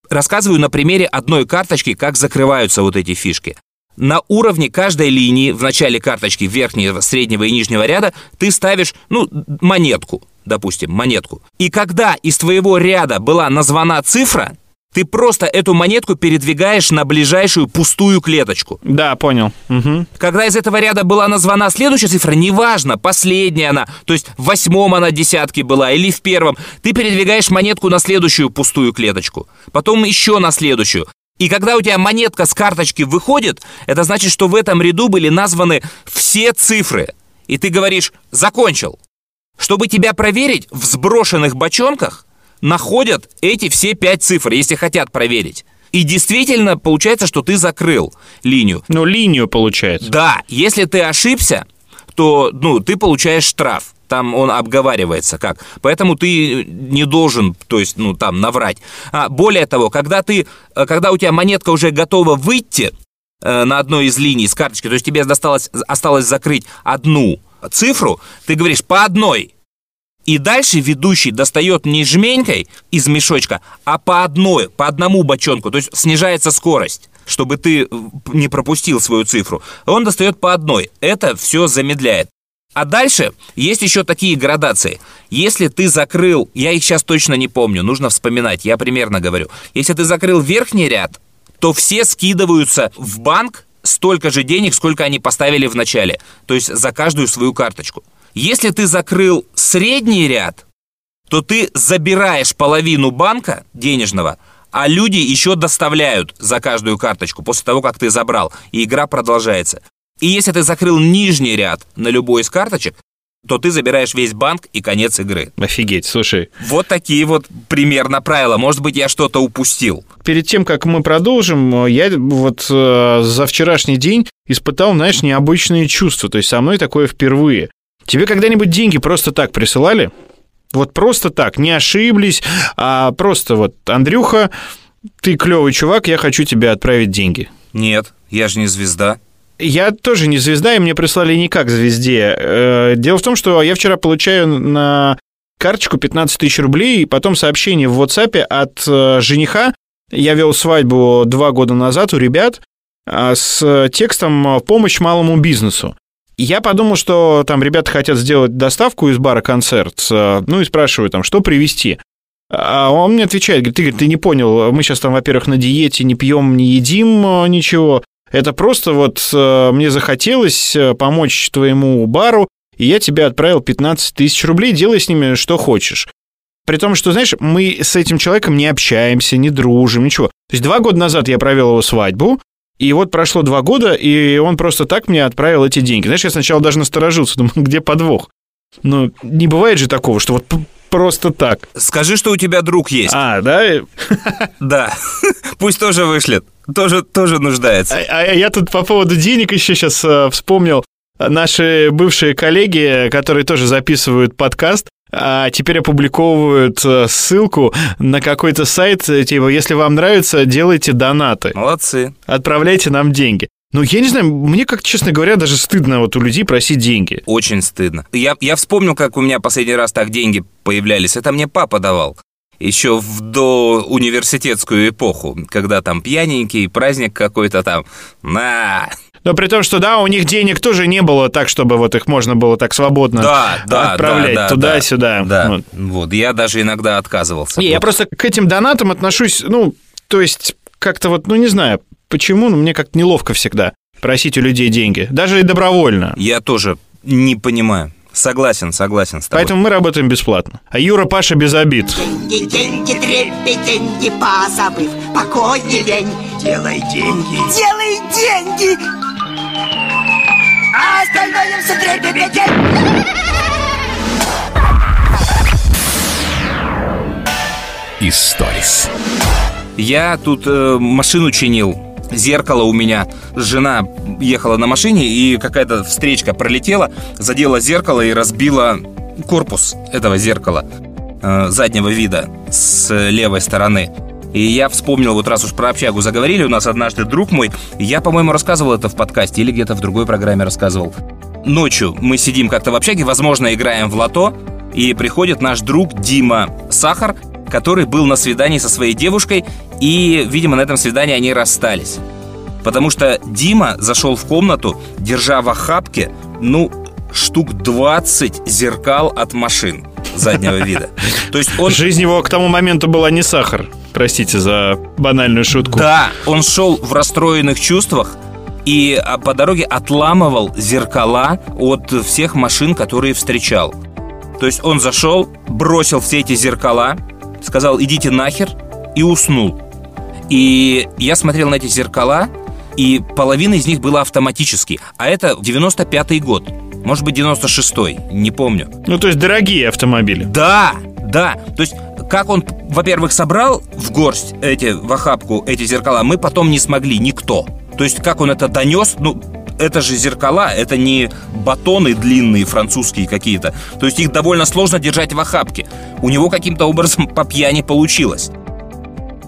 Рассказываю на примере одной карточки, как закрываются вот эти фишки. На уровне каждой линии в начале карточки верхнего, среднего и нижнего ряда ты ставишь, ну, монетку, допустим, монетку. И когда из твоего ряда была названа цифра, ты просто эту монетку передвигаешь на ближайшую пустую клеточку. Да, понял. Мгм. Когда из этого ряда была названа следующая цифра, неважно, последняя она, то есть в восьмом она десятке была или в первом, ты передвигаешь монетку на следующую пустую клеточку, потом еще на следующую. И когда у тебя монетка с карточки выходит, это значит, что в этом ряду были названы все цифры. И ты говоришь «закончил». Чтобы тебя проверить, в сброшенных бочонках находят эти все пять цифр, если хотят проверить. И действительно получается, что ты закрыл линию. Ну, линию получается. Да, если ты ошибся, то ну, ты получаешь штраф. Там он обговаривается как. Поэтому ты не должен, то есть, ну, там, наврать. А, более того, когда ты, э, когда у тебя монетка уже готова выйти э, на одной из линий с карточки, то есть тебе досталось, осталось закрыть одну цифру, ты говоришь по одной. И дальше ведущий достает не жменькой из мешочка, а по одной, по одному бочонку. То есть снижается скорость, чтобы ты э, не пропустил свою цифру. Он достает по одной. Это все замедляет. А дальше есть еще такие градации. Если ты закрыл, я их сейчас точно не помню, нужно вспоминать, я примерно говорю. Если ты закрыл верхний ряд, то все скидываются в банк столько же денег, сколько они поставили в начале. То есть за каждую свою карточку. Если ты закрыл средний ряд, то ты забираешь половину банка денежного, а люди еще доставляют за каждую карточку после того, как ты забрал, и игра продолжается. И если ты закрыл нижний ряд на любой из карточек, то ты забираешь весь банк и конец игры. Офигеть, слушай. Вот такие вот примерно правила. Может быть, я что-то упустил. Перед тем, как мы продолжим, я вот э, за вчерашний день испытал, знаешь, необычные чувства. То есть со мной такое впервые. Тебе когда-нибудь деньги просто так присылали? Вот просто так, не ошиблись, а просто вот, Андрюха, ты клевый чувак, я хочу тебе отправить деньги. Нет. Я же не звезда. Я тоже не звезда, и мне прислали не как звезде. Э, Дело в том, что я вчера получаю на карточку 15 тысяч рублей, и потом сообщение в WhatsApp от э, жениха. Я вел свадьбу два года назад у ребят а, с текстом «Помощь малому бизнесу». Я подумал, что там ребята хотят сделать доставку из бара концерт, э, ну и спрашиваю там, что привезти. А он мне отвечает, говорит, Игорь, ты не понял, мы сейчас там, во-первых, на диете, не пьем, не едим э, ничего. Это просто вот э, мне захотелось помочь твоему бару, и я тебе отправил 15 тысяч рублей, делай с ними что хочешь. При том, что, знаешь, мы с этим человеком не общаемся, не дружим, ничего. То есть два года назад я провел его свадьбу, и вот прошло два года, и он просто так мне отправил эти деньги. Знаешь, я сначала даже насторожился, думаю, где подвох? Ну, не бывает же такого, что вот просто так. Скажи, что у тебя друг есть. А, да? Да. Пусть тоже вышлет. Тоже, тоже нуждается. А, а я тут по поводу денег еще сейчас вспомнил. Наши бывшие коллеги, которые тоже записывают подкаст, а теперь опубликовывают э, ссылку на какой-то сайт, э, типа, если вам нравится, делайте донаты, Молодцы. отправляйте нам деньги. Ну, я не знаю, мне, как честно говоря, даже стыдно вот у людей просить деньги. Очень стыдно. Я, я вспомнил, как у меня последний раз так деньги появлялись. Это мне папа давал. Еще в до университетскую эпоху, когда там пьяненький, праздник какой-то там. На! Но при том, что, да, у них денег тоже не было так, чтобы вот их можно было так свободно Да, да, отправлять да, да, туда-сюда. Да, Вот. вот. Я даже иногда отказывался. Не, я просто к этим донатам отношусь, ну, то есть как-то вот, ну, не знаю, почему, но мне как-то неловко всегда просить у людей деньги, даже и добровольно. Я тоже не понимаю. Согласен, согласен с тобой. Поэтому мы работаем бесплатно. А Юра Паша без обид. Деньги, деньги, трепи, деньги, позабыв покой лень. Делай деньги. Делай деньги! А остальное все трепи, Историс. Я тут э, машину чинил. Зеркало у меня. Жена ехала на машине, и какая-то встречка пролетела, задела зеркало и разбила корпус этого зеркала э, заднего вида с левой стороны. И я вспомнил, вот раз уж про общагу заговорили, у нас однажды друг мой, я, по-моему, рассказывал это в подкасте или где-то в другой программе рассказывал. Ночью мы сидим как-то в общаге, возможно, играем в лото, и приходит наш друг Дима Сахар, который был на свидании со своей девушкой, и, видимо, на этом свидании они расстались. Потому что Дима зашел в комнату, держа в охапке, ну, штук 20 зеркал от машин заднего вида. То есть он... Жизнь его к тому моменту была не сахар. Простите за банальную шутку. Да, он шел в расстроенных чувствах и а, по дороге отламывал зеркала от всех машин, которые встречал. То есть он зашел, бросил все эти зеркала, сказал «идите нахер» и уснул. И я смотрел на эти зеркала, и половина из них была автоматически. А это 95-й год. Может быть, 96-й, не помню. Ну, то есть дорогие автомобили. Да, да. То есть, как он, во-первых, собрал в горсть эти, в охапку эти зеркала, мы потом не смогли, никто. То есть, как он это донес, ну, это же зеркала, это не батоны длинные французские какие-то. То есть их довольно сложно держать в охапке. У него каким-то образом по пьяни получилось.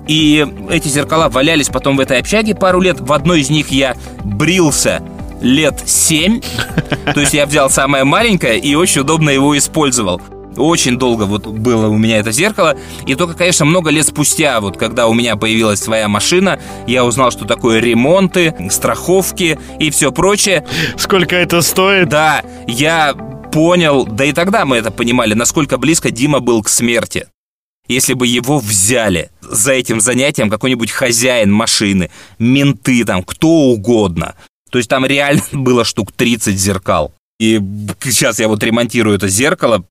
И эти зеркала валялись потом в этой общаге пару лет. В одной из них я брился лет семь. То есть я взял самое маленькое и очень удобно его использовал. Очень долго вот было у меня это зеркало. И только, конечно, много лет спустя, вот когда у меня появилась своя машина, я узнал, что такое ремонты, страховки и все прочее. Сколько это стоит? Да, я понял, да и тогда мы это понимали, насколько близко Дима был к смерти. Если бы его взяли за этим занятием какой-нибудь хозяин машины, менты там, кто угодно. То есть там реально было штук 30 зеркал. И сейчас я вот ремонтирую это зеркало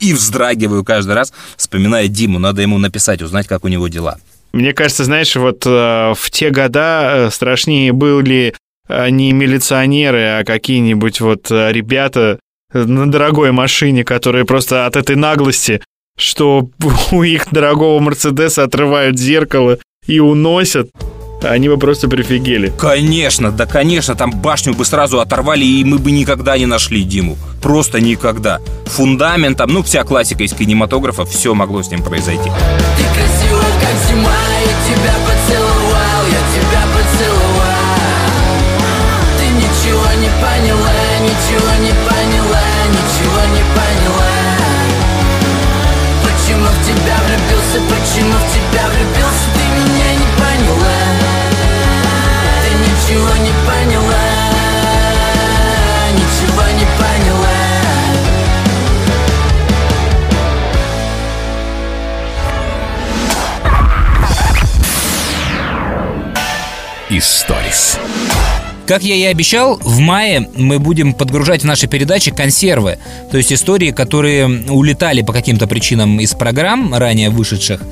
и вздрагиваю каждый раз, вспоминая Диму. Надо ему написать, узнать, как у него дела. Мне кажется, знаешь, вот э, в те года э, страшнее были э, не милиционеры, а какие-нибудь вот э, ребята на дорогой машине, которые просто от этой наглости, что у их дорогого Мерседеса отрывают зеркало и уносят, они бы просто прифигели. Конечно, да конечно, там башню бы сразу оторвали, и мы бы никогда не нашли Диму. Просто никогда. Фундамент, там, ну, вся классика из кинематографа, все могло с ним произойти. Ты красива, как зима, я тебя Историс. Как я и обещал, в мае мы будем подгружать в наши передачи консервы, то есть истории, которые улетали по каким-то причинам из программ, ранее вышедших.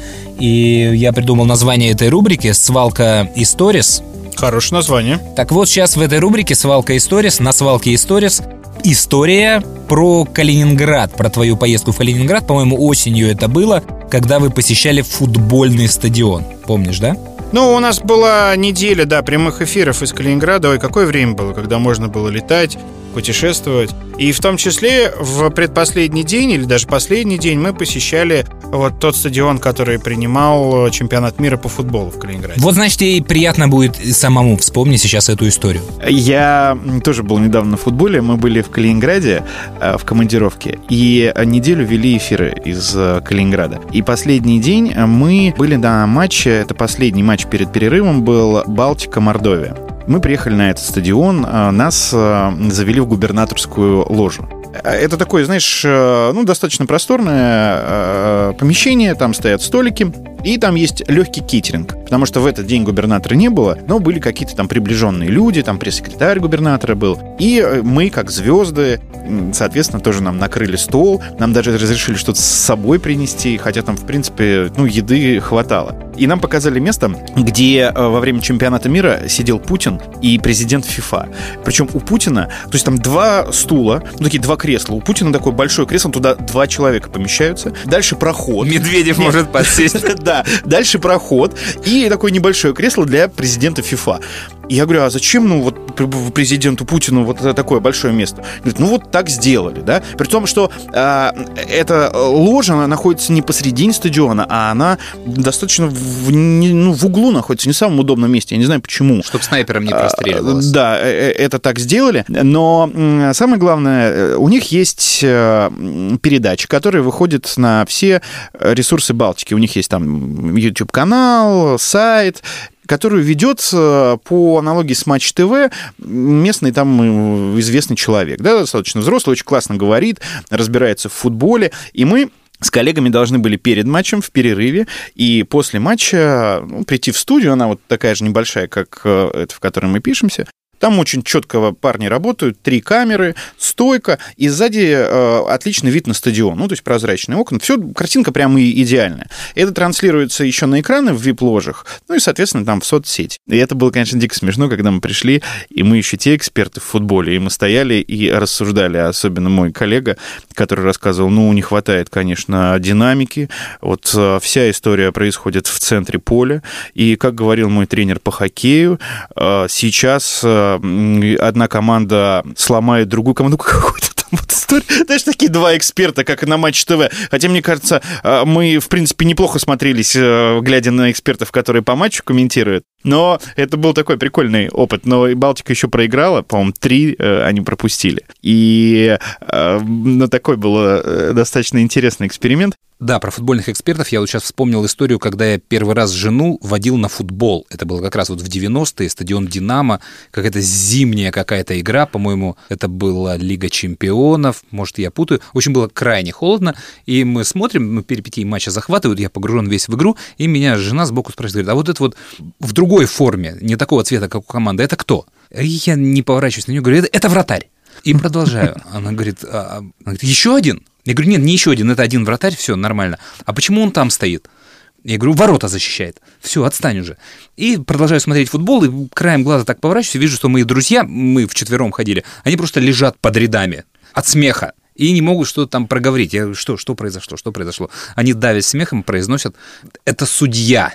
И я придумал название этой рубрики «Свалка Историс». Хорошее название. Так вот, сейчас в этой рубрике «Свалка Историс», на «Свалке Историс» история про Калининград, про твою поездку в Калининград. По-моему, осенью это было, когда вы посещали футбольный стадион. Помнишь, да? Ну, у нас была неделя, да, прямых эфиров из Калининграда. Ой, какое время было, когда можно было летать, путешествовать. И в том числе в предпоследний день или даже последний день мы посещали вот тот стадион, который принимал чемпионат мира по футболу в Калининграде. Вот, значит, ей приятно будет самому вспомнить сейчас эту историю. Я тоже был недавно на футболе. Мы были в Калининграде э, в командировке и неделю вели эфиры из э, Калининграда. И последний день мы были на матче, это последний матч перед перерывом был Балтика-Мордовия. Мы приехали на этот стадион, а, нас а, завели в губернаторскую ложу. Это такое, знаешь, э, ну, достаточно просторное э, помещение, там стоят столики, и там есть легкий кейтеринг, потому что в этот день губернатора не было, но были какие-то там приближенные люди, там пресс-секретарь губернатора был. И э, мы, как звезды, соответственно, тоже нам накрыли стол, нам даже разрешили что-то с собой принести, хотя там, в принципе, ну, еды хватало. И нам показали место, где э, во время чемпионата мира сидел Путин и президент ФИФА. Причем у Путина, то есть там два стула, ну, такие два кресла. У Путина такое большое кресло, туда два человека помещаются. Дальше проход. Медведев Нет. может подсесть. Да, дальше проход и такое небольшое кресло для президента ФИФА. Я говорю, а зачем, ну, вот пр- президенту Путину вот это такое большое место? Говорит, ну, вот так сделали, да? При том, что а, эта ложа, она находится не посредине стадиона, а она достаточно в, не- ну, в углу находится, не в самом удобном месте. Я не знаю, почему. Чтобы снайпером не А, простреливалось. Да, э, э, это так сделали. Но самое главное, э, у них есть э, передачи, которые выходят на все э, ресурсы Балтики. У них есть там YouTube-канал, сайт которую ведет э, по аналогии с Матч ТВ местный там э, известный человек, да, достаточно взрослый, очень классно говорит, разбирается в футболе, и мы с коллегами должны были перед матчем, в перерыве, и после матча ну, прийти в студию, она вот такая же небольшая, как э, эта, в которой мы пишемся, там очень четко парни работают, три камеры, стойка, и сзади э, отличный вид на стадион, ну, то есть прозрачные окна. Все, картинка прямо и идеальная. Это транслируется еще на экраны в вип-ложах, ну и, соответственно, там в соцсети. И это было, конечно, дико смешно, когда мы пришли, и мы еще те эксперты в футболе, и мы стояли и рассуждали, особенно мой коллега, который рассказывал, ну, не хватает, конечно, динамики, вот э, вся история происходит в центре поля, и, как говорил мой тренер по хоккею, э, сейчас э, одна команда сломает другую команду, какой-то там вот история. Знаешь, такие два эксперта, как на Матч ТВ. Хотя, мне кажется, э, мы, в принципе, неплохо смотрелись, э, глядя на экспертов, которые по матчу комментируют. Но это был такой прикольный опыт. Но и Балтика еще проиграла, по-моему, три э, они пропустили. И э, ну, такой был э, достаточно интересный эксперимент. Да, про футбольных экспертов я вот сейчас вспомнил историю, когда я первый раз жену водил на футбол. Это было как раз вот в 90-е, стадион «Динамо», какая-то зимняя какая-то игра, по-моему, это была Лига чемпионов, может, я путаю. В общем, было крайне холодно, и мы смотрим, ну, перипетии матча захватывают, я погружен весь в игру, и меня жена сбоку спрашивает, говорит, а вот это вот в другой форме, не такого цвета, как у команды, это кто? И я не поворачиваюсь на нее, говорю, это, это вратарь. И продолжаю. Она говорит, а, а, она говорит, еще один? Я говорю, нет, не еще один, это один вратарь, все, нормально. А почему он там стоит? Я говорю, ворота защищает. Все, отстань уже. И продолжаю смотреть футбол, и краем глаза так поворачиваюсь, вижу, что мои друзья, мы вчетвером ходили, они просто лежат под рядами от смеха. И не могут что-то там проговорить. Я говорю, что, что произошло, что произошло? Они давят смехом, произносят, это судья.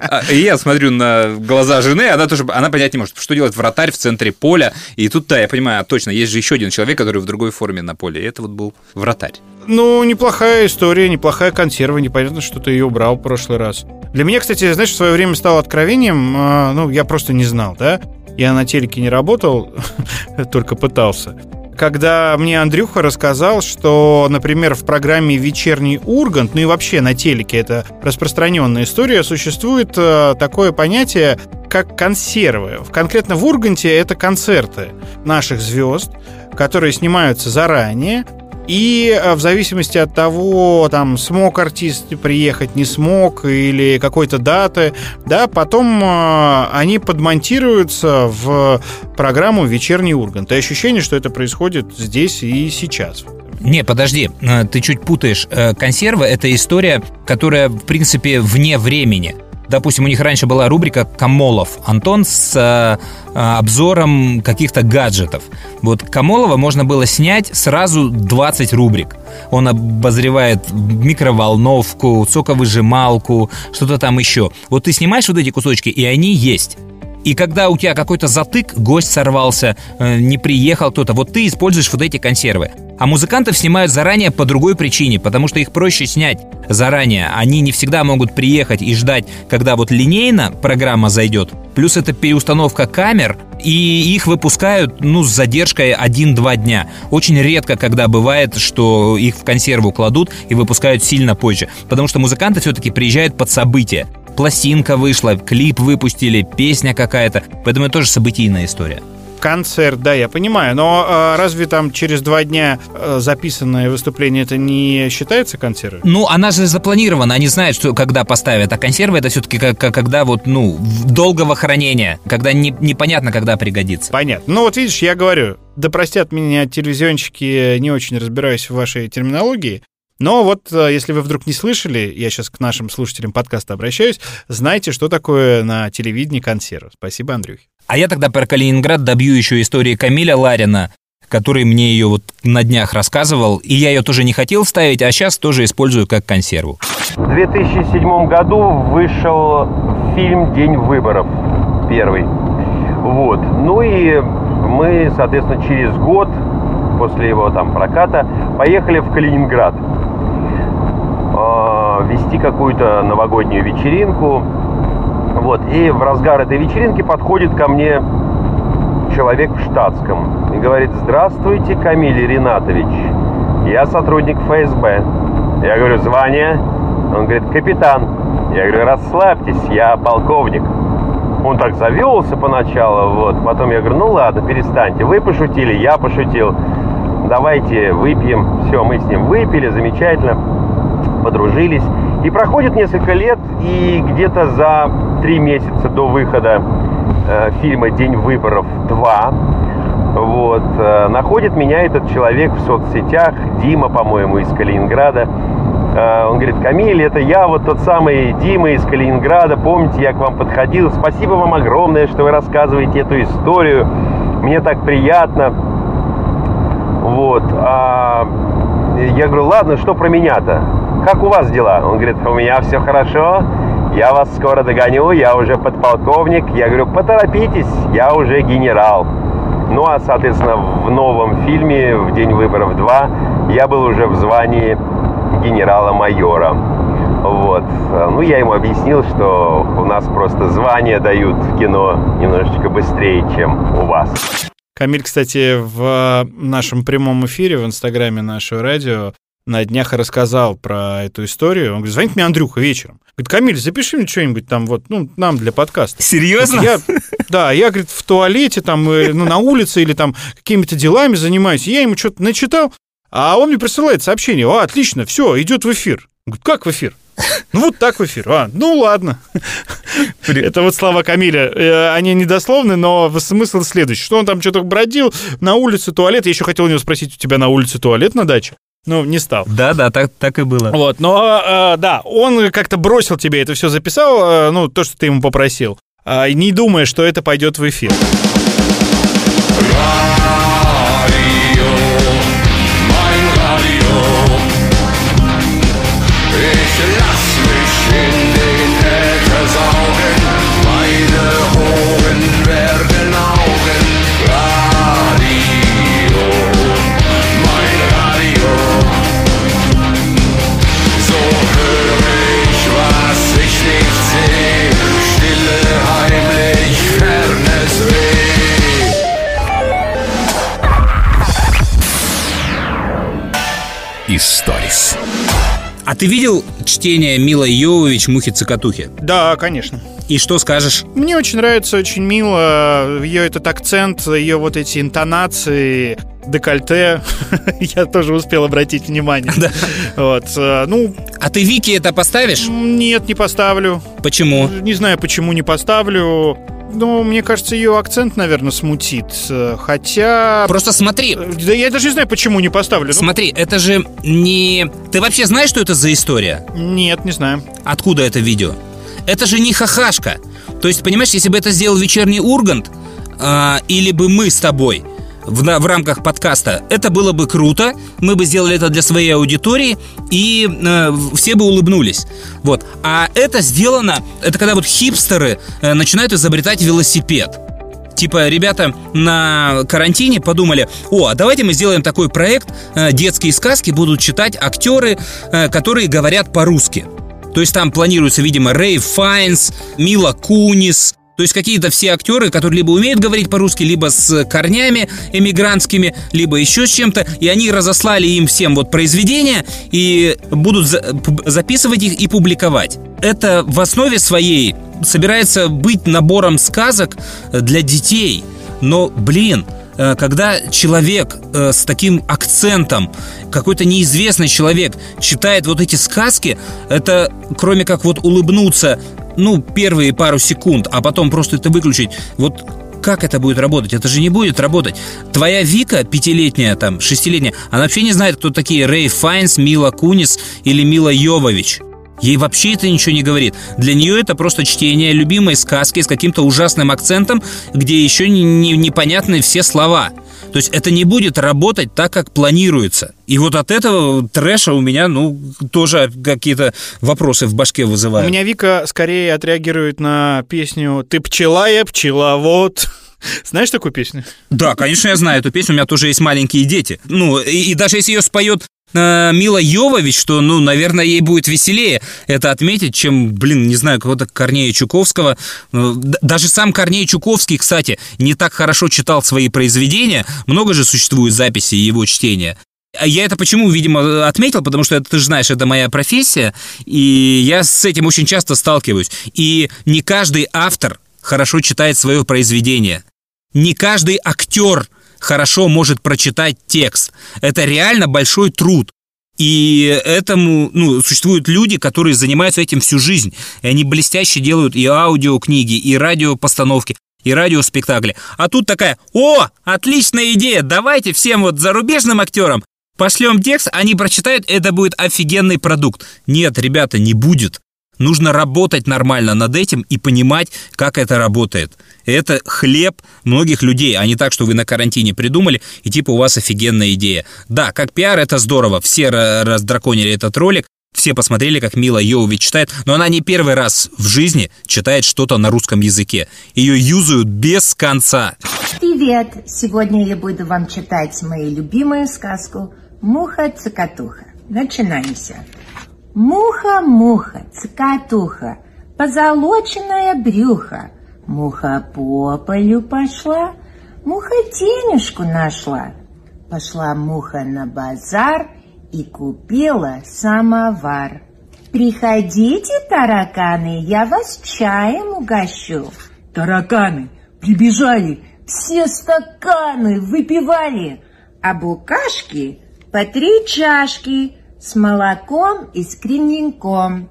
А, я смотрю на глаза жены, она тоже, она понять не может, что делает вратарь в центре поля. И тут, да, я понимаю, точно, есть же еще один человек, который в другой форме на поле. И это вот был вратарь. Ну, неплохая история, неплохая консерва. Непонятно, что ты ее убрал в прошлый раз. Для меня, кстати, знаешь, в свое время стало откровением, а, ну, я просто не знал, да? Я на телеке не работал, только пытался. Когда мне Андрюха рассказал, что, например, в программе «Вечерний Ургант», ну и вообще на телеке это распространенная история, существует э, такое понятие, как консервы. Конкретно в Урганте это концерты наших звезд, которые снимаются заранее, и э, в зависимости от того, там, смог артист приехать, не смог, или какой-то даты, да, потом э, они подмонтируются в программу «Вечерний Ургант». И ощущение, что это происходит здесь и сейчас. Не, подожди, э, ты чуть путаешь. Консервы – это история, которая, в принципе, вне времени. Допустим, у них раньше была рубрика «Камолов». Антон с э, э, обзором каких-то гаджетов. Вот Камолова можно было снять сразу 20 рубрик. Он обозревает микроволновку, соковыжималку, что-то там еще. Вот ты снимаешь вот эти кусочки, и они есть. И когда у тебя какой-то затык, гость сорвался, э, не приехал кто-то, вот ты используешь вот эти консервы. А музыкантов снимают заранее по другой причине, потому что их проще снять заранее. Они не всегда могут приехать и ждать, когда вот линейно программа зайдет. Плюс это переустановка камер, и их выпускают, ну, с задержкой 1-2 дня. Очень редко, когда бывает, что их в консерву кладут и выпускают сильно позже. Потому что музыканты все-таки приезжают под события. Пластинка вышла, клип выпустили, песня какая-то. Поэтому это тоже событийная история. Концерт, да, я понимаю, но э, разве там через два дня э, записанное выступление это не считается консервой? Ну, она же запланирована, они знают, что когда поставят, а консервы это все-таки как, как- когда вот, ну, долгого хранения, когда не- непонятно, когда пригодится. Понятно. Ну вот видишь, я говорю, да простят меня телевизионщики, не очень разбираюсь в вашей терминологии, но вот э, если вы вдруг не слышали, я сейчас к нашим слушателям подкаста обращаюсь, знайте, что такое на телевидении консерв. Спасибо, Андрюх. А я тогда про Калининград добью еще истории Камиля Ларина, который мне ее вот на днях рассказывал, и я ее тоже не хотел ставить, а сейчас тоже использую как консерву. В 2007 году вышел фильм «День выборов» первый. Вот. Ну и мы, соответственно, через год после его там проката поехали в Калининград вести какую-то новогоднюю вечеринку. Вот. И в разгар этой вечеринки подходит ко мне человек в штатском и говорит, здравствуйте, Камиль Ринатович, я сотрудник ФСБ. Я говорю, звание? Он говорит, капитан. Я говорю, расслабьтесь, я полковник. Он так завелся поначалу, вот. Потом я говорю, ну ладно, перестаньте. Вы пошутили, я пошутил. Давайте выпьем. Все, мы с ним выпили, замечательно. Подружились. И проходит несколько лет, и где-то за три месяца до выхода э, фильма «День выборов 2» вот, э, находит меня этот человек в соцсетях, Дима, по-моему, из Калининграда. Э, Он говорит, Камиль, это я, вот тот самый Дима из Калининграда. Помните, я к вам подходил. Спасибо вам огромное, что вы рассказываете эту историю. Мне так приятно. Вот. А я говорю, ладно, что про меня-то? Как у вас дела? Он говорит, у меня все хорошо. Я вас скоро догоню, я уже подполковник. Я говорю, поторопитесь, я уже генерал. Ну а, соответственно, в новом фильме «В день выборов 2» я был уже в звании генерала-майора. Вот. Ну, я ему объяснил, что у нас просто звания дают в кино немножечко быстрее, чем у вас. Камиль, кстати, в нашем прямом эфире в инстаграме нашего радио на днях рассказал про эту историю. Он говорит, звонит мне Андрюха вечером. Говорит, Камиль, запиши мне что-нибудь там вот, ну, нам для подкаста. Серьезно? Я, да, я, говорит, в туалете там, э, ну, на улице или там какими-то делами занимаюсь. Я ему что-то начитал, а он мне присылает сообщение. О, отлично, все, идет в эфир. Говорит, как в эфир? Ну, вот так в эфир. А, ну, ладно. Это вот слова Камиля. Э, Они недословны, но смысл следующий. Что он там что-то бродил на улице, туалет. Я еще хотел у него спросить, у тебя на улице туалет на даче? Ну, не стал. Да, да, так, так и было. Вот, но э, да, он как-то бросил тебе это все записал, э, ну, то, что ты ему попросил, а, не думая, что это пойдет в эфир. А ты видел чтение Мила Йовович «Мухи-цокотухи»? Да, конечно. И что скажешь? Мне очень нравится, очень мило ее этот акцент, ее вот эти интонации, декольте. Я тоже успел обратить внимание. Да. Вот. э, Ну, А ты Вики это поставишь? нет, не поставлю. Почему? Не знаю, почему не поставлю. Ну, мне кажется, ее акцент, наверное, смутит. Э, Хотя... Просто смотри, Э, Да я даже не знаю, почему не поставлю. Ну, смотри, это же не... Ты вообще знаешь, что это за история? Нет, не знаю. Откуда это видео? Это же не хахашка. То есть, понимаешь, если бы это сделал вечерний Ургант, а, или бы мы с тобой в, в рамках подкаста, это было бы круто. Мы бы сделали это для своей аудитории, и э, все бы улыбнулись. Вот. А это сделано, это когда вот хипстеры э, начинают изобретать велосипед. Типа, ребята на карантине подумали, о, а давайте мы сделаем такой проект, э, детские сказки будут читать актеры, э, которые говорят по-русски. То есть там планируется, видимо, Рэй Файнс, Мила Кунис, то есть какие-то все актеры, которые либо умеют говорить по-русски, либо с корнями эмигрантскими, либо еще с чем-то, и они разослали им всем вот произведения и будут за- записывать их и публиковать. Это в основе своей собирается быть набором сказок для детей. Но, блин, когда человек э, с таким акцентом, какой-то неизвестный человек читает вот эти сказки, это кроме как вот улыбнуться, ну, первые пару секунд, а потом просто это выключить, вот как это будет работать? Это же не будет работать. Твоя Вика, пятилетняя, там, шестилетняя, она вообще не знает, кто такие Рэй Файнс, Мила Кунис или Мила Йовович. Ей вообще это ничего не говорит. Для нее это просто чтение любимой сказки с каким-то ужасным акцентом, где еще не, не- непонятны все слова. То есть это не будет работать так, как планируется. И вот от этого трэша у меня, ну, тоже какие-то вопросы в башке У вызывают. меня Вика скорее отреагирует на песню «Ты пчела, я пчеловод». Знаешь такую песню? Да, конечно, я знаю эту песню, у меня тоже есть маленькие дети. Ну, и, и даже если ее споет э, Мила Йовович, то, ну, наверное, ей будет веселее это отметить, чем, блин, не знаю, кого-то Корнея Чуковского. Э, Даже сам Корней Чуковский, кстати, не так хорошо читал свои произведения. Много же существует записей его чтения. А я это почему, видимо, отметил, потому что это, ты же знаешь, это моя профессия, и я с этим очень часто сталкиваюсь. И не каждый автор хорошо читает свое произведение. Не каждый актер хорошо может прочитать текст. Это реально большой труд. И этому, ну, существуют люди, которые занимаются этим всю жизнь. И они блестяще делают и аудиокниги, и радиопостановки, и радиоспектакли. А тут такая, о, отличная идея, давайте всем вот зарубежным актерам пошлем текст, они прочитают, это будет офигенный продукт. Нет, ребята, не будет. Нужно работать нормально над этим и понимать, как это работает. Это хлеб многих людей, а не так, что вы на карантине придумали, и типа у вас офигенная идея. Да, как пиар это здорово, все ра- раздраконили этот ролик, все посмотрели, как Мила Йовович читает, но она не первый раз в жизни читает что-то на русском языке. Ее юзают без конца. Привет! Сегодня я буду вам читать мою любимую сказку «Муха-цокотуха». Начинаемся. Муха-муха, цокотуха, позолоченное брюхо. Муха по полю пошла, муха денежку нашла. Пошла муха на базар и купила самовар. Приходите, тараканы, я вас чаем угощу. Тараканы прибежали, все стаканы выпивали, а букашки по три чашки с молоком и с кремненьком.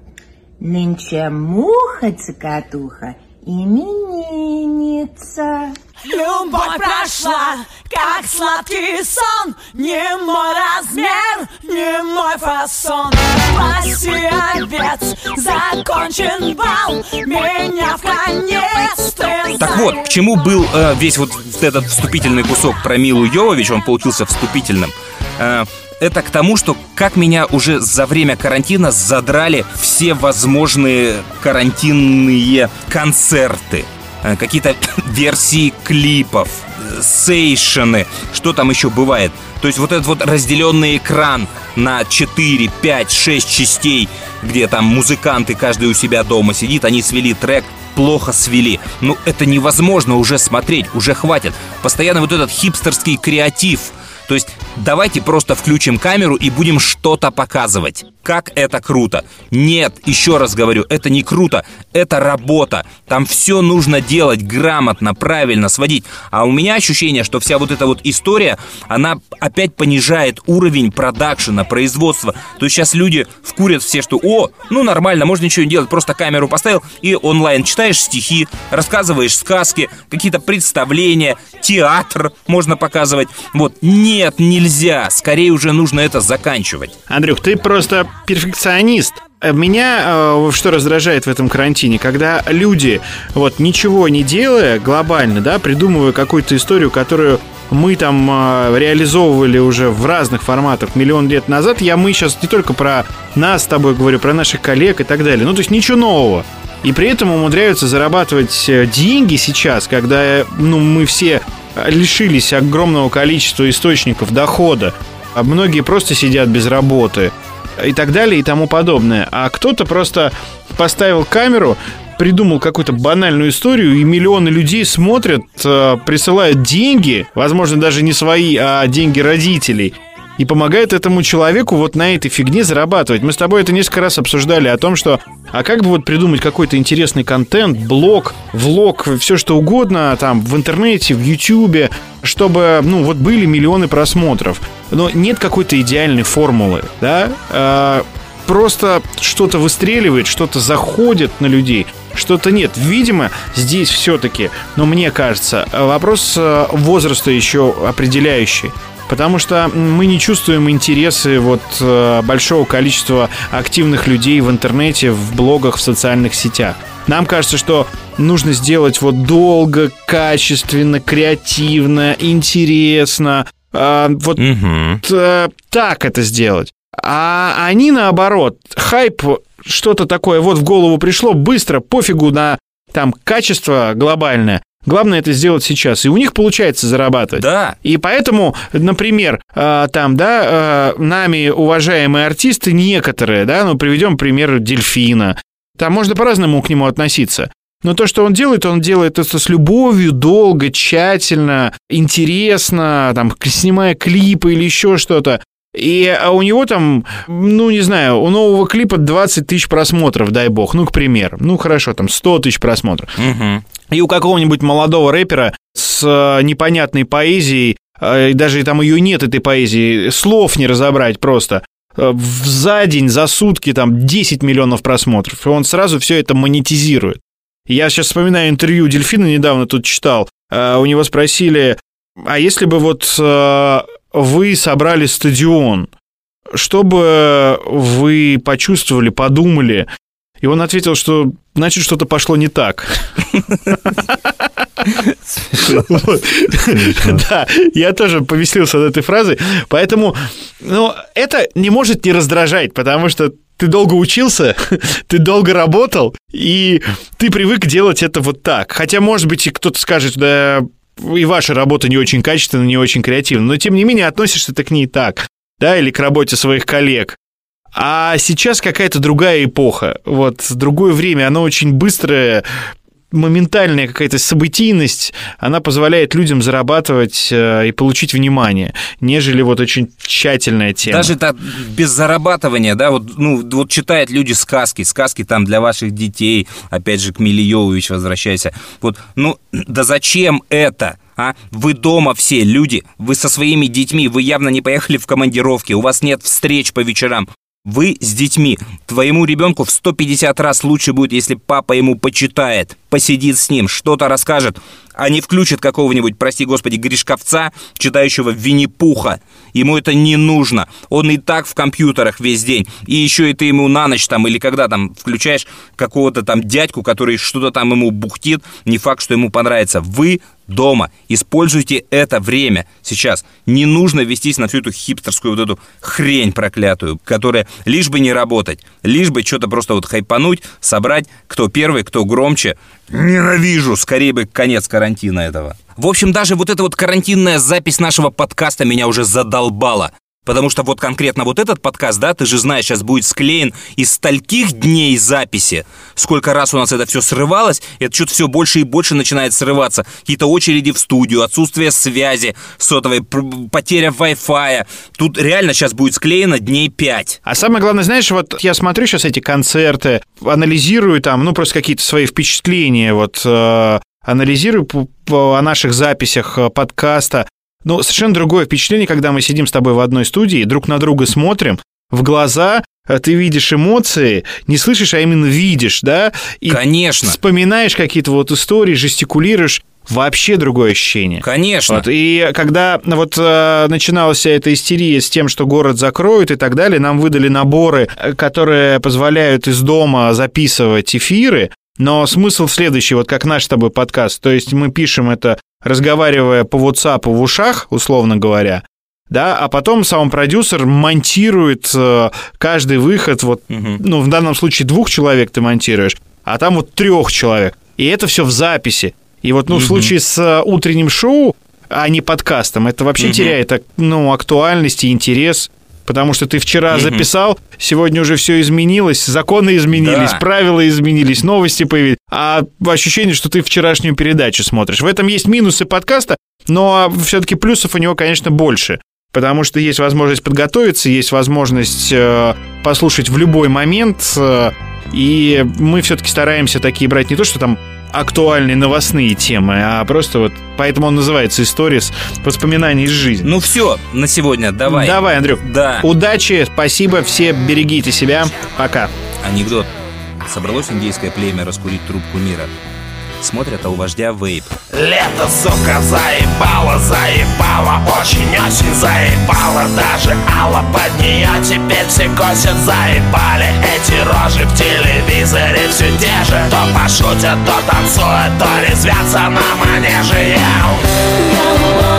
Нынче муха-цокотуха именинница. Любовь прошла, как сладкий сон Не мой размер, не мой фасон Спаси, овец, закончен бал Меня в конец ты Так вот, к чему был э, весь вот этот вступительный кусок про Милу Йовович, он получился вступительным. Э, это к тому, что как меня уже за время карантина задрали все возможные карантинные концерты. Э, Какие-то версии клипов, э, сейшены, что там еще бывает. То есть вот этот вот разделенный экран на 4, 5, 6 частей, где там музыканты каждый у себя дома сидит, они свели трек, плохо свели. Ну, это невозможно уже смотреть, уже хватит. Постоянно вот этот хипстерский креатив. То есть давайте просто включим камеру и будем что-то показывать. как это круто. Нет, еще раз говорю, это не круто, это работа. Там все нужно делать грамотно, правильно, сводить. А у меня ощущение, что вся вот эта вот история, она опять понижает уровень продакшена, производства. То есть сейчас люди вкурят все, что о, ну нормально, можно ничего не делать, просто камеру поставил и онлайн читаешь стихи, рассказываешь сказки, какие-то представления, театр можно показывать. Вот, нет, нельзя, скорее уже нужно это заканчивать. Андрюх, ты просто перфекционист. Меня э, что раздражает в этом карантине, когда люди, вот ничего не делая глобально, да, придумывая какую-то историю, которую мы там э, реализовывали уже в разных форматах миллион лет назад, я мы сейчас не только про нас с тобой говорю, про наших коллег и так далее, ну то есть ничего нового. И при этом умудряются зарабатывать э, деньги сейчас, когда э, ну, мы все лишились огромного количества источников дохода, а многие просто сидят без работы и так далее и тому подобное. А кто-то просто поставил камеру, придумал какую-то банальную историю, и миллионы людей смотрят, э, присылают деньги, возможно, даже не свои, а деньги родителей, и помогает этому человеку вот на этой фигне зарабатывать. Мы с тобой это несколько раз обсуждали о том, что а как бы вот придумать какой-то интересный контент, блог, влог, все что угодно там в интернете, в ютюбе, чтобы, ну, вот были миллионы просмотров. Но нет какой-то идеальной формулы, да? А, просто что-то выстреливает, что-то заходит на людей, что-то нет. Видимо, здесь все-таки, но мне кажется, вопрос э, возраста еще определяющий. Потому что мы не чувствуем интересы вот э, большого количества активных людей в интернете, в блогах, в социальных сетях. Нам кажется, что нужно сделать вот долго, качественно, креативно, интересно. Э, вот Угу. э, так это сделать. А они наоборот, хайп, что-то такое вот в голову пришло, быстро, пофигу на там качество глобальное. Главное это сделать сейчас. И у них получается зарабатывать. Да. И поэтому, например, э, там, да, э, нами уважаемые артисты некоторые, да, ну, приведем пример Дельфина. Там можно по-разному к нему относиться. Но то, что он делает, он делает это с любовью, долго, тщательно, интересно, там, снимая клипы или еще что-то. И а у него там, ну, не знаю, у нового клипа 20 тысяч просмотров, дай бог, ну, к примеру. Ну, хорошо, там 100 тысяч просмотров. Угу. И у какого-нибудь молодого рэпера с э, непонятной поэзией, э, и даже там ее нет, этой поэзии, слов не разобрать просто, э, за день, за сутки там 10 миллионов просмотров, и он сразу все это монетизирует. Я сейчас вспоминаю интервью Дельфина недавно тут читал, у него спросили, а если бы вот вы собрали стадион, что бы вы почувствовали, подумали? И он ответил, что значит что-то пошло не так. Да, я тоже повеселился от этой фразы. Поэтому, ну, это не может не раздражать, потому что ты долго учился, ты долго работал, и ты привык делать это вот так. Хотя, может быть, и кто-то скажет, да, и ваша работа не очень качественная, не очень креативная, но тем не менее относишься ты к ней так, да, или к работе своих коллег. А сейчас какая-то другая эпоха, вот, другое время, оно очень быстрое, моментальная какая-то событийность, она позволяет людям зарабатывать э, и получить внимание, нежели вот очень тщательная тема. Даже так без зарабатывания, да, вот, ну, вот читают люди сказки, сказки там для ваших детей, опять же, к Миле Йовович возвращайся. Вот, ну, да зачем это? А? Вы дома все, люди, вы со своими детьми, вы явно не поехали в командировки, у вас нет встреч по вечерам. Вы с детьми. Твоему ребенку в 150 раз лучше будет, если папа ему почитает, посидит с ним, что-то расскажет, а не включит какого-нибудь, прости господи, грешковца, читающего Винни-Пуха. Ему это не нужно. Он и так в компьютерах весь день. И еще и ты ему на ночь там или когда там включаешь какого-то там дядьку, который что-то там ему бухтит, не факт, что ему понравится. Вы дома. Используйте это время сейчас. Не нужно вестись на всю эту хипстерскую вот эту хрень проклятую, которая лишь бы не работать, лишь бы что-то просто вот хайпануть, собрать, кто первый, кто громче. Ненавижу, скорее бы конец карантина этого. В общем, даже вот эта вот карантинная запись нашего подкаста меня уже задолбала. Потому что вот конкретно вот этот подкаст, да, ты же знаешь, сейчас будет склеен из стольких дней записи. Сколько раз у нас это все срывалось, это что-то все больше и больше начинает срываться. Какие-то очереди в студию, отсутствие связи сотовой, потеря Wi-Fi. Тут реально сейчас будет склеено дней пять. А самое главное, знаешь, вот я смотрю сейчас эти концерты, анализирую там, ну, просто какие-то свои впечатления, вот, э, анализирую о наших записях э, подкаста. Ну, совершенно другое впечатление, когда мы сидим с тобой в одной студии, друг на друга смотрим, в глаза, э, ты видишь эмоции, не слышишь, а именно видишь, да? И Конечно. вспоминаешь какие-то вот истории, жестикулируешь, вообще другое ощущение. Конечно. Вот, и когда вот э, начиналась вся эта истерия с тем, что город закроют и так далее, нам выдали наборы, э, которые позволяют из дома записывать эфиры. Но смысл следующий, вот как наш с тобой подкаст. То есть мы пишем это, разговаривая по WhatsApp в ушах, условно говоря, да, а потом сам продюсер монтирует э, каждый выход, вот, ну, в данном случае двух человек ты монтируешь, а там вот трех человек. И это все в записи. И вот, ну, в случае с э, утренним шоу, а не подкастом, это вообще теряет, ак- ну, актуальность и интерес. Потому что ты вчера записал, сегодня уже все изменилось, законы изменились, Да. правила изменились, новости появились. А ощущение, что ты вчерашнюю передачу смотришь. В этом есть минусы подкаста, но все-таки плюсов у него, конечно, больше. Потому что есть возможность подготовиться, есть возможность э, послушать в любой момент. э, и мы все-таки стараемся такие брать не то, что там актуальные новостные темы, а просто вот поэтому он называется «История воспоминаний из жизни». Ну все, на сегодня, давай. Давай, Андрюх. Да. Удачи, спасибо, все берегите себя. Пока. Анекдот. Собралось индейское племя раскурить трубку мира. Смотрят, а у вождя вейп. Лето, сука, заебало, заебало Очень очень заебало Даже Алла под нее теперь все косят Заебали эти рожи в телевизоре Все те же То пошутят, то танцуют То резвятся на манеже Я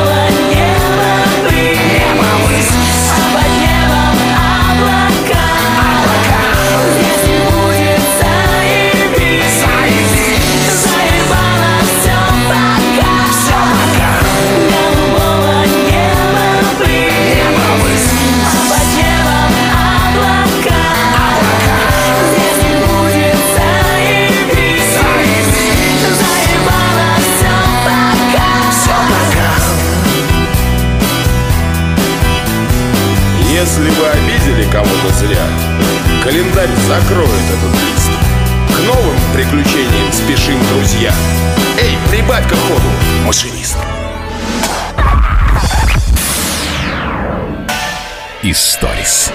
Если вы обидели кого-то зря, календарь закроет этот лист. К новым приключениям спешим, друзья. Эй, прибавь-ка ходу, машинист. Историс.